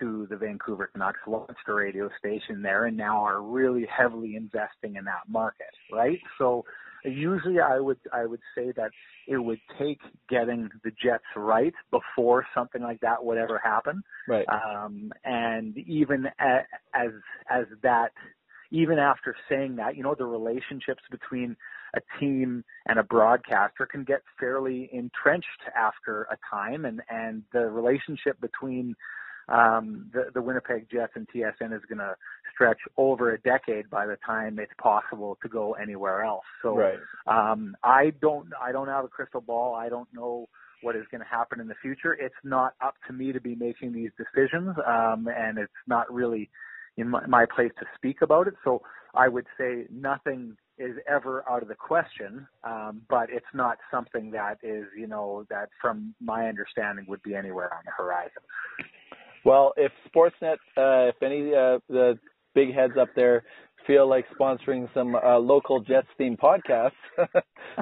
to the Vancouver Canucks, launched a radio station there, and now are really heavily investing in that market, right? So usually I would I would say that it would take getting the Jets right before something like that would ever happen. Right. Um, and even as as that even after saying that, you know, the relationships between a team and a broadcaster can get fairly entrenched after a time and, and the relationship between um, the, the Winnipeg Jets and TSN is going to stretch over a decade by the time it's possible to go anywhere else. So right. um, I don't I don't have a crystal ball. I don't know what is going to happen in the future. It's not up to me to be making these decisions, um, and it's not really in my, my place to speak about it. So I would say nothing is ever out of the question, um, but it's not something that is, you know, that from my understanding would be anywhere on the horizon. Well, if Sportsnet, uh, if any uh, the big heads up there feel like sponsoring some uh, local Jets themed podcasts,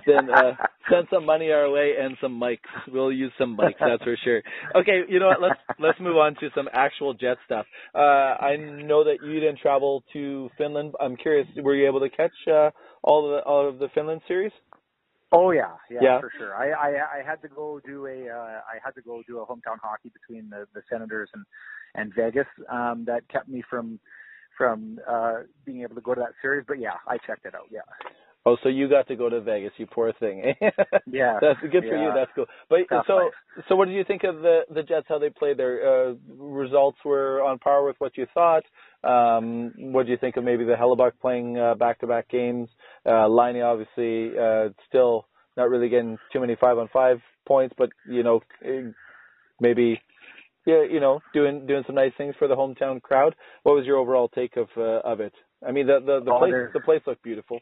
then uh, send some money our way and some mics. We'll use some mics, that's for sure. Okay, you know what? Let's let's move on to some actual Jet stuff. Uh, I know that you didn't travel to Finland. I'm curious, were you able to catch uh, all of the all of the Finland series? Oh yeah, yeah, Yeah. for sure. I, I I had to go do a uh, I had to go do a hometown hockey between the the Senators and and Vegas. Um, that kept me from from uh being able to go to that series. But yeah, I checked it out. Yeah, Oh, so you got to go to Vegas, you poor thing. yeah. That's good for you. That's cool. But Tough so, life. so what did you think of the the Jets? How they played? Their uh, results were on par with what you thought. Um, what do you think of maybe the Hellebuyck playing uh, back-to-back games? Uh, Laine obviously uh, still not really getting too many five-on-five points, but you know eh, maybe yeah, you know doing doing some nice things for the hometown crowd. What was your overall take of uh, of it? I mean, the the, the Oh, place the place looked beautiful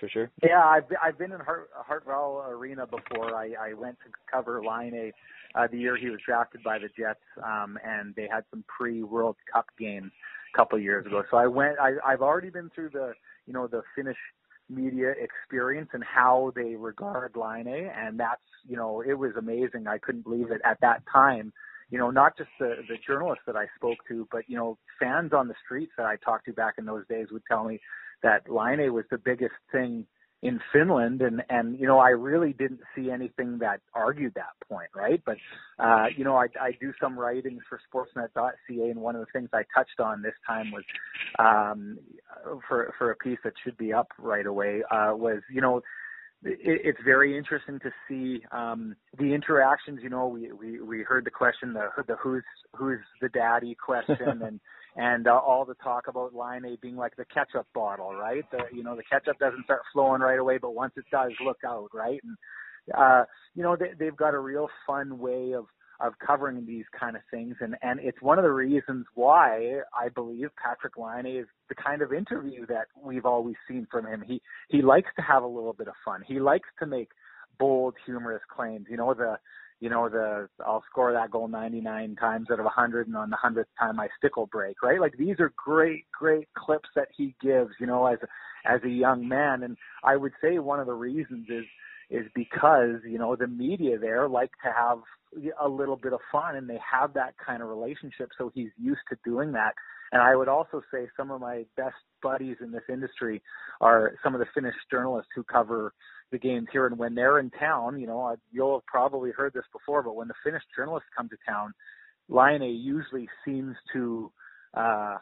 for sure. Yeah, I've I've been in Hart, Hartwall Arena before. I, I went to cover Laine uh, the year he was drafted by the Jets, um, and they had some pre-World Cup games a couple years ago. So I went. I, I've already been through the you know the Finnish media experience and how they regard Laine, and that's you know it was amazing. I couldn't believe it at that time. You know, not just the the journalists that I spoke to, but you know, fans on the streets that I talked to back in those days would tell me that Laine was the biggest thing in Finland. And and you know I really didn't see anything that argued that point right? But uh you know I I do some writings for sportsnet.ca and one of the things I touched on this time was um for for a piece that should be up right away uh was you know it, it's very interesting to see um the interactions. You know we we we heard the question the the who's who's the daddy question and and uh, all the talk about Laine being like the ketchup bottle, right? The, you know, the ketchup doesn't start flowing right away, but once it does, look out, right? And uh, you know, they, they've got a real fun way of of covering these kind of things, and and it's one of the reasons why I believe Patrik Laine is the kind of interview that we've always seen from him. He he likes to have a little bit of fun. He likes to make bold, humorous claims. You know, the you know, the I'll score that goal 99 times out of 100, and on the hundredth time my stick will break, right? Like these are great, great clips that he gives, you know, as as a young man. And I would say one of the reasons is is because you know the media there like to have a little bit of fun, and they have that kind of relationship. So he's used to doing that. And I would also say some of my best buddies in this industry are some of the Finnish journalists who cover the games here. And when they're in town, you know, you'll have probably heard this before, but when the Finnish journalists come to town, Laine usually seems to uh,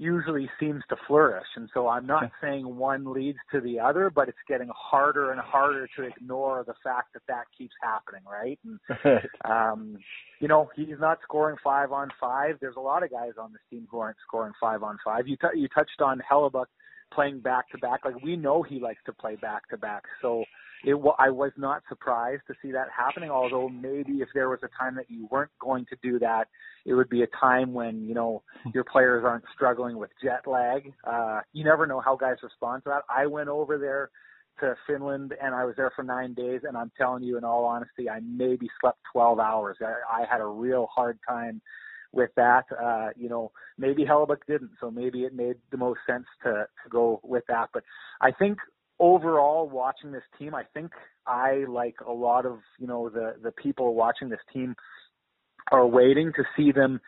usually seems to flourish. And so I'm not saying one leads to the other, but it's getting harder and harder to ignore the fact that that keeps happening, right? And, um, you know, he's not scoring five on five. There's a lot of guys on this team who aren't scoring five on five. You, t- you touched on Hellebuyck playing back to back. Like we know he likes to play back to back. So it, I was not surprised to see that happening. Although maybe if there was a time that you weren't going to do that, it would be a time when you know your players aren't struggling with jet lag. Uh, you never know how guys respond to that. I went over there to Finland and I was there for nine days, and I'm telling you, in all honesty, I maybe slept 12 hours. I, I had a real hard time with that. Uh, you know, maybe Hellebuyck didn't, so maybe it made the most sense to, to go with that. But I think overall watching this team, I think I like a lot of you know the the people watching this team are waiting to see them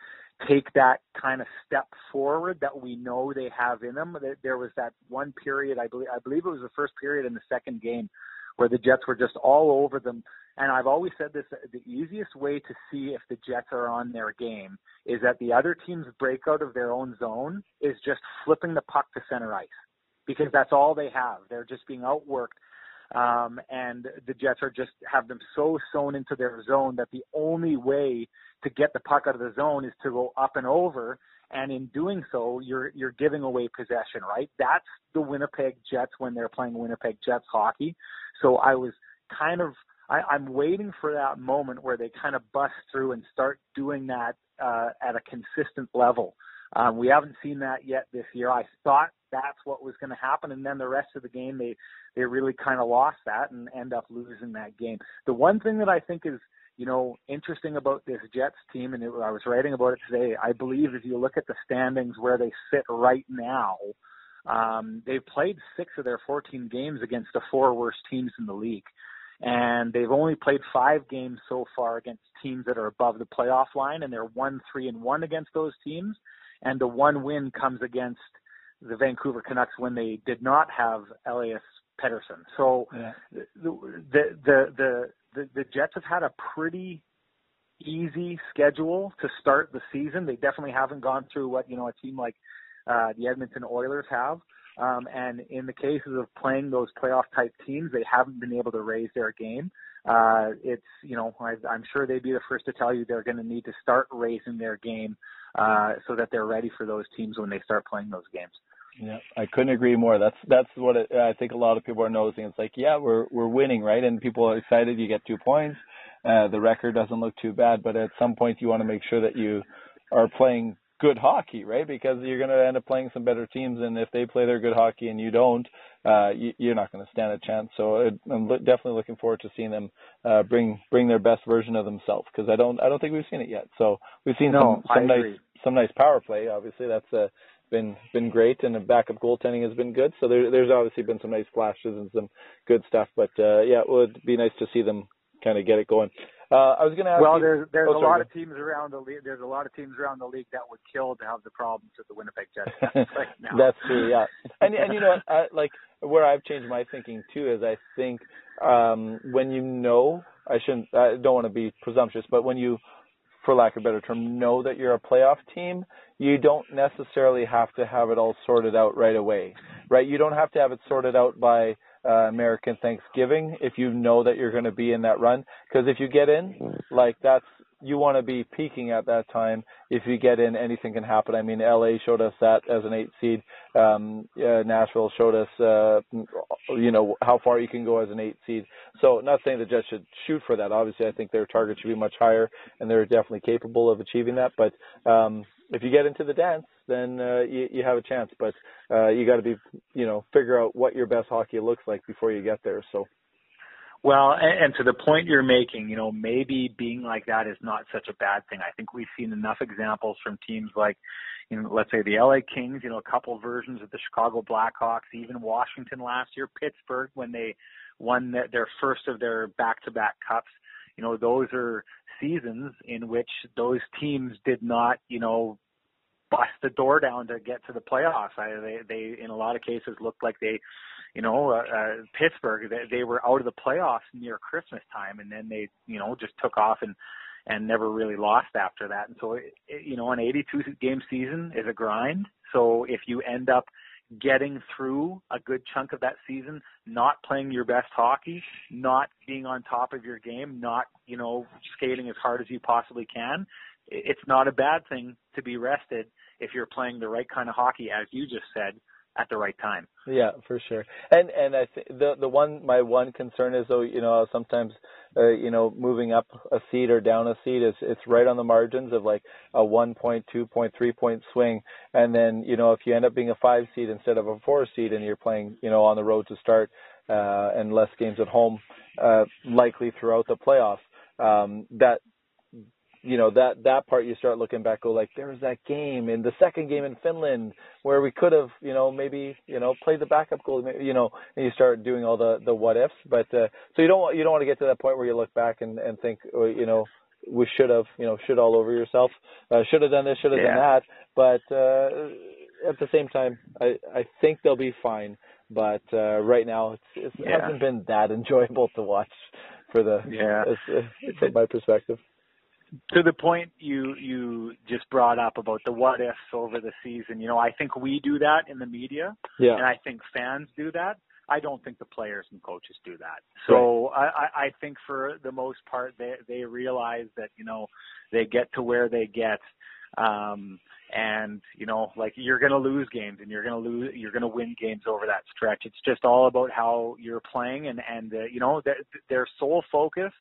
take that kind of step forward that we know they have in them. There was that one period, I believe, I believe it was the first period in the second game, where the Jets were just all over them. And I've always said this: the easiest way to see if the Jets are on their game is that the other team's breakout of their own zone is just flipping the puck to center ice because that's all they have. They're just being outworked. Um, and the Jets are just have them so sewn into their zone that the only way to get the puck out of the zone is to go up and over. And in doing so, you're you're giving away possession, right? That's the Winnipeg Jets when they're playing Winnipeg Jets hockey. So I was kind of I, I'm waiting for that moment where they kind of bust through and start doing that uh, at a consistent level. Um, we haven't seen that yet this year. I thought that's what was going to happen, and then the rest of the game they they really kind of lost that and end up losing that game. The one thing that I think is you know interesting about this Jets team, and it, I was writing about it today. I believe if you look at the standings where they sit right now, um, they've played six of their 14 games against the four worst teams in the league and they've only played five games so far against teams that are above the playoff line, and they're one three and one against those teams and the one win comes against the Vancouver Canucks when they did not have Elias Pettersson. So yeah. the, the, the the the Jets have had a pretty easy schedule to start the season. They definitely haven't gone through what you know a team like uh, the Edmonton Oilers have. Um, and in the cases of playing those playoff type teams, they haven't been able to raise their game. Uh, it's you know I, I'm sure they'd be the first to tell you they're going to need to start raising their game uh, so that they're ready for those teams when they start playing those games. Yeah, I couldn't agree more. That's that's what it, I think a lot of people are noticing. It's like, yeah, we're we're winning, right? And people are excited. You get two points. Uh, the record doesn't look too bad, but at some point you want to make sure that you are playing good hockey, right? Because you're going to end up playing some better teams, and if they play their good hockey and you don't, uh, you, you're not going to stand a chance. So it, I'm lo- definitely looking forward to seeing them uh, bring bring their best version of themselves because I don't I don't think we've seen it yet. So we've seen no, some some nice some nice power play. Obviously, that's uh, been been great, and the backup goaltending has been good. So there, there's obviously been some nice flashes and some good stuff. But uh, yeah, it would be nice to see them kind of get it going. Uh, I was going to ask. Well, you, there's there's oh, a lot of teams around the league. There's a lot of teams around the league that would kill to have the problems with the Winnipeg Jets have right now. That's true. Yeah, and and you know I, like where I've changed my thinking too is I think um when you know I shouldn't I don't want to be presumptuous, but when you for lack of a better term, know that you're a playoff team, you don't necessarily have to have it all sorted out right away, right? You don't have to have it sorted out by uh, American Thanksgiving if you know that you're going to be in that run. Because if you get in, like that's you want to be peaking at that time. If you get in, anything can happen. I mean, LA showed us that as an eight seed. Um, uh, Nashville showed us, uh, you know, how far you can go as an eight seed. So, not saying the Jets should shoot for that. Obviously, I think their target should be much higher, and they're definitely capable of achieving that. But um, if you get into the dance, then uh, you, you have a chance. But uh, you got to be, you know, figure out what your best hockey looks like before you get there. So. Well, and, and to the point you're making, you know, maybe being like that is not such a bad thing. I think we've seen enough examples from teams like, you know, let's say the LA Kings, you know, a couple versions of the Chicago Blackhawks, even Washington last year, Pittsburgh when they won their, their first of their back-to-back cups. You know, those are seasons in which those teams did not, you know, bust the door down to get to the playoffs. I, they, they, in a lot of cases, looked like they, you know, uh, uh, Pittsburgh, they, they were out of the playoffs near Christmas time, and then they, you know, just took off and and never really lost after that. And so, it, it, you know, an 82 game season is a grind. So if you end up getting through a good chunk of that season, not playing your best hockey, not being on top of your game, not, you know, skating as hard as you possibly can, it's not a bad thing to be rested if you're playing the right kind of hockey, as you just said, at the right time. Yeah, for sure. And and I think the the one my one concern is though you know sometimes uh, you know moving up a seat or down a seat is it's right on the margins of like a one point, two point, three point swing, and then you know if you end up being a five seed instead of a four seed and you're playing you know on the road to start uh, and less games at home, uh, likely throughout the playoffs. Um, that you know that that part you start looking back go like there was that game in the second game in Finland where we could have you know maybe you know played the backup goal you know and you start doing all the the what ifs. But uh, so you don't you don't want to get to that point where you look back and and think you know we should have you know should all over yourself. Uh, should have done this should have yeah. done that. But uh, at the same time I I think they'll be fine. But uh, right now it's, it's, it hasn't been that enjoyable to watch for the yeah. uh, from my perspective to the point you you just brought up about the what ifs over the season, you know, I think we do that in the media, yeah. and I think fans do that. I don't think the players and coaches do that. So right. I, I think for the most part, they they realize that you know they get to where they get, um, and you know like you're going to lose games and you're going to lose you're going to win games over that stretch. It's just all about how you're playing and and uh, you know their, their sole focus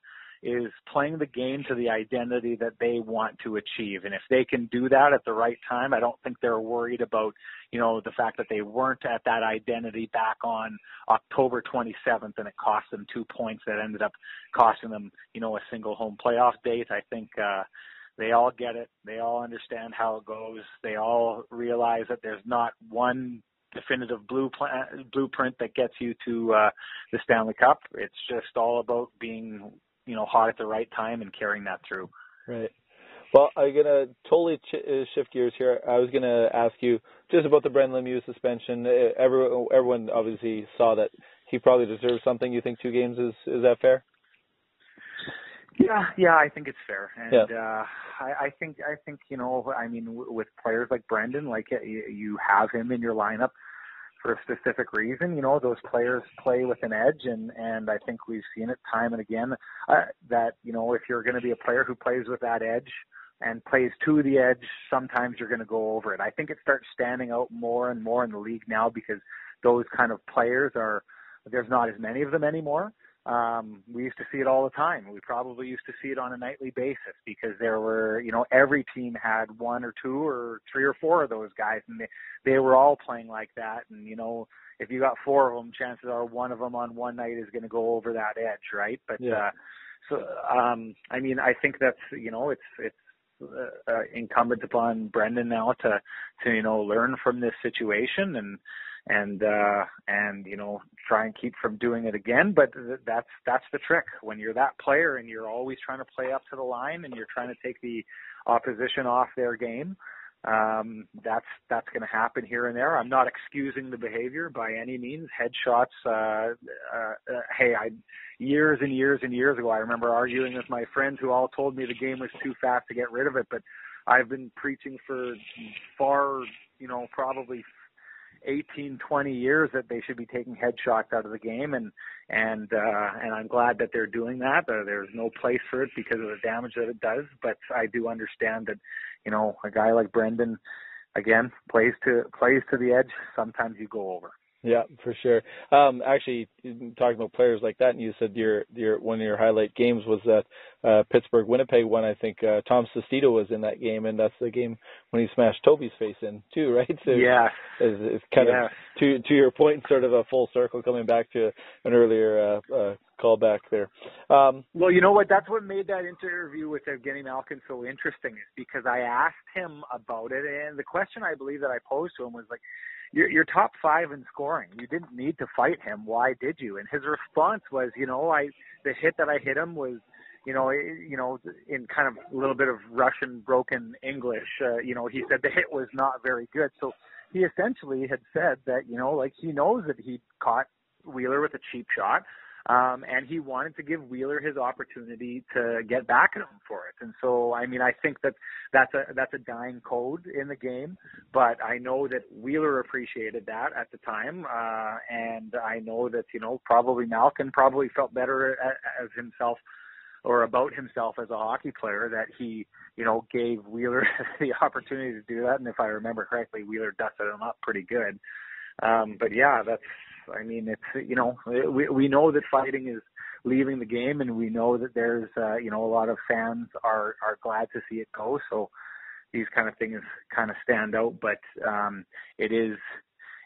is playing the game to the identity that they want to achieve. And if they can do that at the right time, I don't think they're worried about, you know, the fact that they weren't at that identity back on October 27th and it cost them two points that ended up costing them, you know, a single home playoff date. I think, uh, they all get it. They all understand how it goes. They all realize that there's not one definitive blue plan, blueprint that gets you to uh, the Stanley Cup. It's just all about being you know hot at the right time and carrying that through. Right. Well, I'm gonna totally ch- uh, shift gears here. I was gonna ask you just about the Brendan Lemieux suspension. Uh, everyone, everyone obviously saw that he probably deserves something. You think two games is is that fair? Yeah, yeah, I think it's fair, and yeah. uh, I, I think I think you know, I mean, w- with players like Brendan, like you have him in your lineup for a specific reason. You know, those players play with an edge, and and I think we've seen it time and again uh, that you know if you're going to be a player who plays with that edge and plays to the edge, sometimes you're going to go over it. I think it starts standing out more and more in the league now because those kind of players are there's not as many of them anymore um, we used to see it all the time. We probably used to see it on a nightly basis because there were, you know, every team had one or two or three or four of those guys, and they they were all playing like that. And you know, if you got four of them, chances are one of them on one night is going to go over that edge, right? But yeah. uh, so, um, I mean, I think that's you know, it's it's uh, uh, incumbent upon Brendan now to to you know learn from this situation and and uh and you know try and keep from doing it again. But that's that's the trick. When you're that player and you're always trying to play up to the line and you're trying to take the opposition off their game um that's that's going to happen here and there. I'm not excusing the behavior by any means. Headshots uh, uh uh hey i years and years and years ago i remember arguing with my friends who all told me the game was too fast to get rid of it but i've been preaching for far you know probably 18, 20 years that they should be taking headshots out of the game, and and uh, and I'm glad that they're doing that. Uh, there's no place for it because of the damage that it does, but I do understand that, you know, a guy like Brendan, again, plays to plays to the edge. Sometimes you go over. Yeah, for sure. Um, actually, talking about players like that, and you said your your one of your highlight games was that uh, Pittsburgh Winnipeg one. I think uh, Tom Sestito was in that game, and that's the game when he smashed Toby's face in too, right? So yeah, it's, it's kind yeah. of to to your point, sort of a full circle coming back to an earlier uh, uh, call back there. Um, well, you know what? That's what made that interview with Evgeny Malkin so interesting is because I asked him about it, and the question I believe that I posed to him was like, "You're, you're top five in scoring. You didn't need to fight him. Why did you?" And his response was, "You know, I the hit that I hit him was." you know, you know, in kind of a little bit of Russian broken English, uh, you know, he said the hit was not very good. So he essentially had said that, you know, like he knows that he caught Wheeler with a cheap shot. Um, and he wanted to give Wheeler his opportunity to get back at him for it. And so, I mean, I think that that's a that's a dying code in the game. But I know that Wheeler appreciated that at the time, uh, and I know that you know probably Malkin probably felt better as himself or about himself as a hockey player that he, you know, gave Wheeler the opportunity to do that. And if I remember correctly, Wheeler dusted him up pretty good. Um, but yeah, that's, I mean, it's, you know, we, we know that fighting is leaving the game and we know that there's, uh, you know, a lot of fans are, are glad to see it go. So these kind of things kind of stand out, but, um, it is,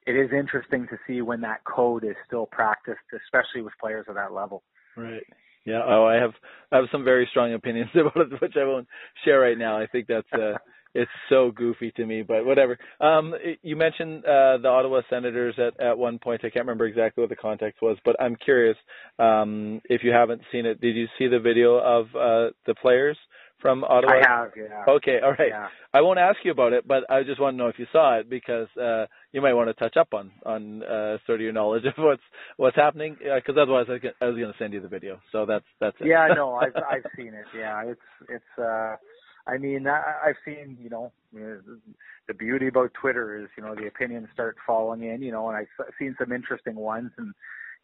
it is interesting to see when that code is still practiced, especially with players of that level. Right. Yeah. Oh, I have I have some very strong opinions about it, which I won't share right now. I think that's uh, it's so goofy to me, but whatever. Um, you mentioned uh, the Ottawa Senators at at one point. I can't remember exactly what the context was, but I'm curious um, if you haven't seen it. Did you see the video of uh, the players? from Ottawa? I have, yeah. Okay, all right. Yeah. I won't ask you about it, but I just want to know if you saw it because uh, you might want to touch up on on uh, sort of your knowledge of what's what's happening. Because uh, otherwise, I, I was going to send you the video. So that's that's it. Yeah, no, I've I've seen it. Yeah, it's it's. uh I mean, I, I've seen, you know, the beauty about Twitter is, you know, the opinions start falling in, you know, and I've seen some interesting ones, and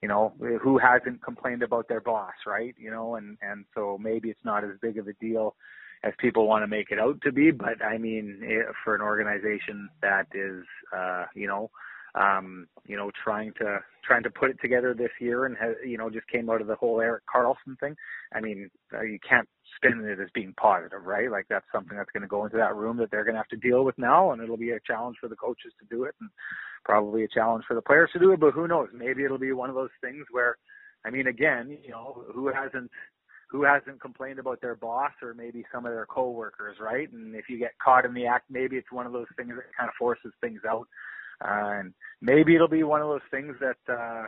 you know, who hasn't complained about their boss, right? You know, and and so maybe it's not as big of a deal as people want to make it out to be, but I mean, for an organization that is, uh, you know, um, you know, trying to trying to put it together this year and you know, just came out of the whole Erik Karlsson thing. I mean, uh, you can't spin it as being positive, right? Like that's something that's going to go into that room that they're going to have to deal with now, and it'll be a challenge for the coaches to do it, and probably a challenge for the players to do it. But who knows? Maybe it'll be one of those things where, I mean, again, you know, who hasn't who hasn't complained about their boss or maybe some of their coworkers, right? And if you get caught in the act, maybe it's one of those things that kind of forces things out. Uh, and maybe it'll be one of those things that, uh,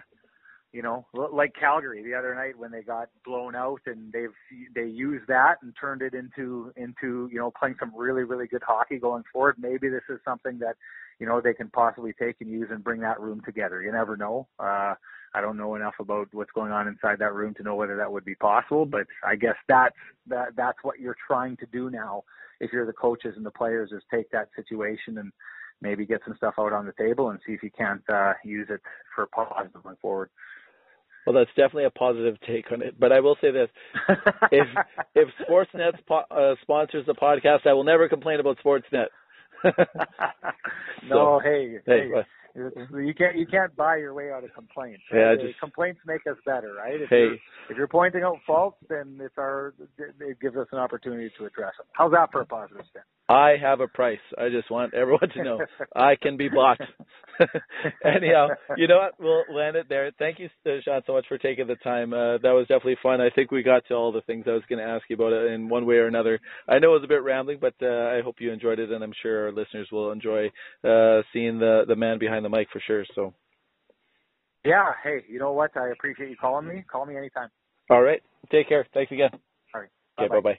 you know, like Calgary the other night when they got blown out and they've, they used that and turned it into, into, you know, playing some really, really good hockey going forward. Maybe this is something that, you know, they can possibly take and use and bring that room together. You never know. Uh, I don't know enough about what's going on inside that room to know whether that would be possible, but I guess that's that that's what you're trying to do now if you're the coaches and the players is take that situation and maybe get some stuff out on the table and see if you can't uh, use it for positive going forward. Well, that's definitely a positive take on it. But I will say this: if if Sportsnet po- uh, sponsors the podcast, I will never complain about Sportsnet. no, hey, hey, hey you can't you can't buy your way out of complaints. Right? Yeah, just, complaints make us better, right? If hey, you're, if you're pointing out faults, then it's our it gives us an opportunity to address them. How's that for a positive spin? I have a price. I just want everyone to know I can be bought. Anyhow, you know what? We'll land it there. Thank you, Sean, so much for taking the time. Uh, that was definitely fun. I think we got to all the things I was going to ask you about in one way or another. I know it was a bit rambling, but uh, I hope you enjoyed it, and I'm sure our listeners will enjoy uh, seeing the the man behind the mic for sure. So. Yeah. Hey, you know what? I appreciate you calling me. Call me anytime. All right. Take care. Thanks again. All right. Okay. Bye bye.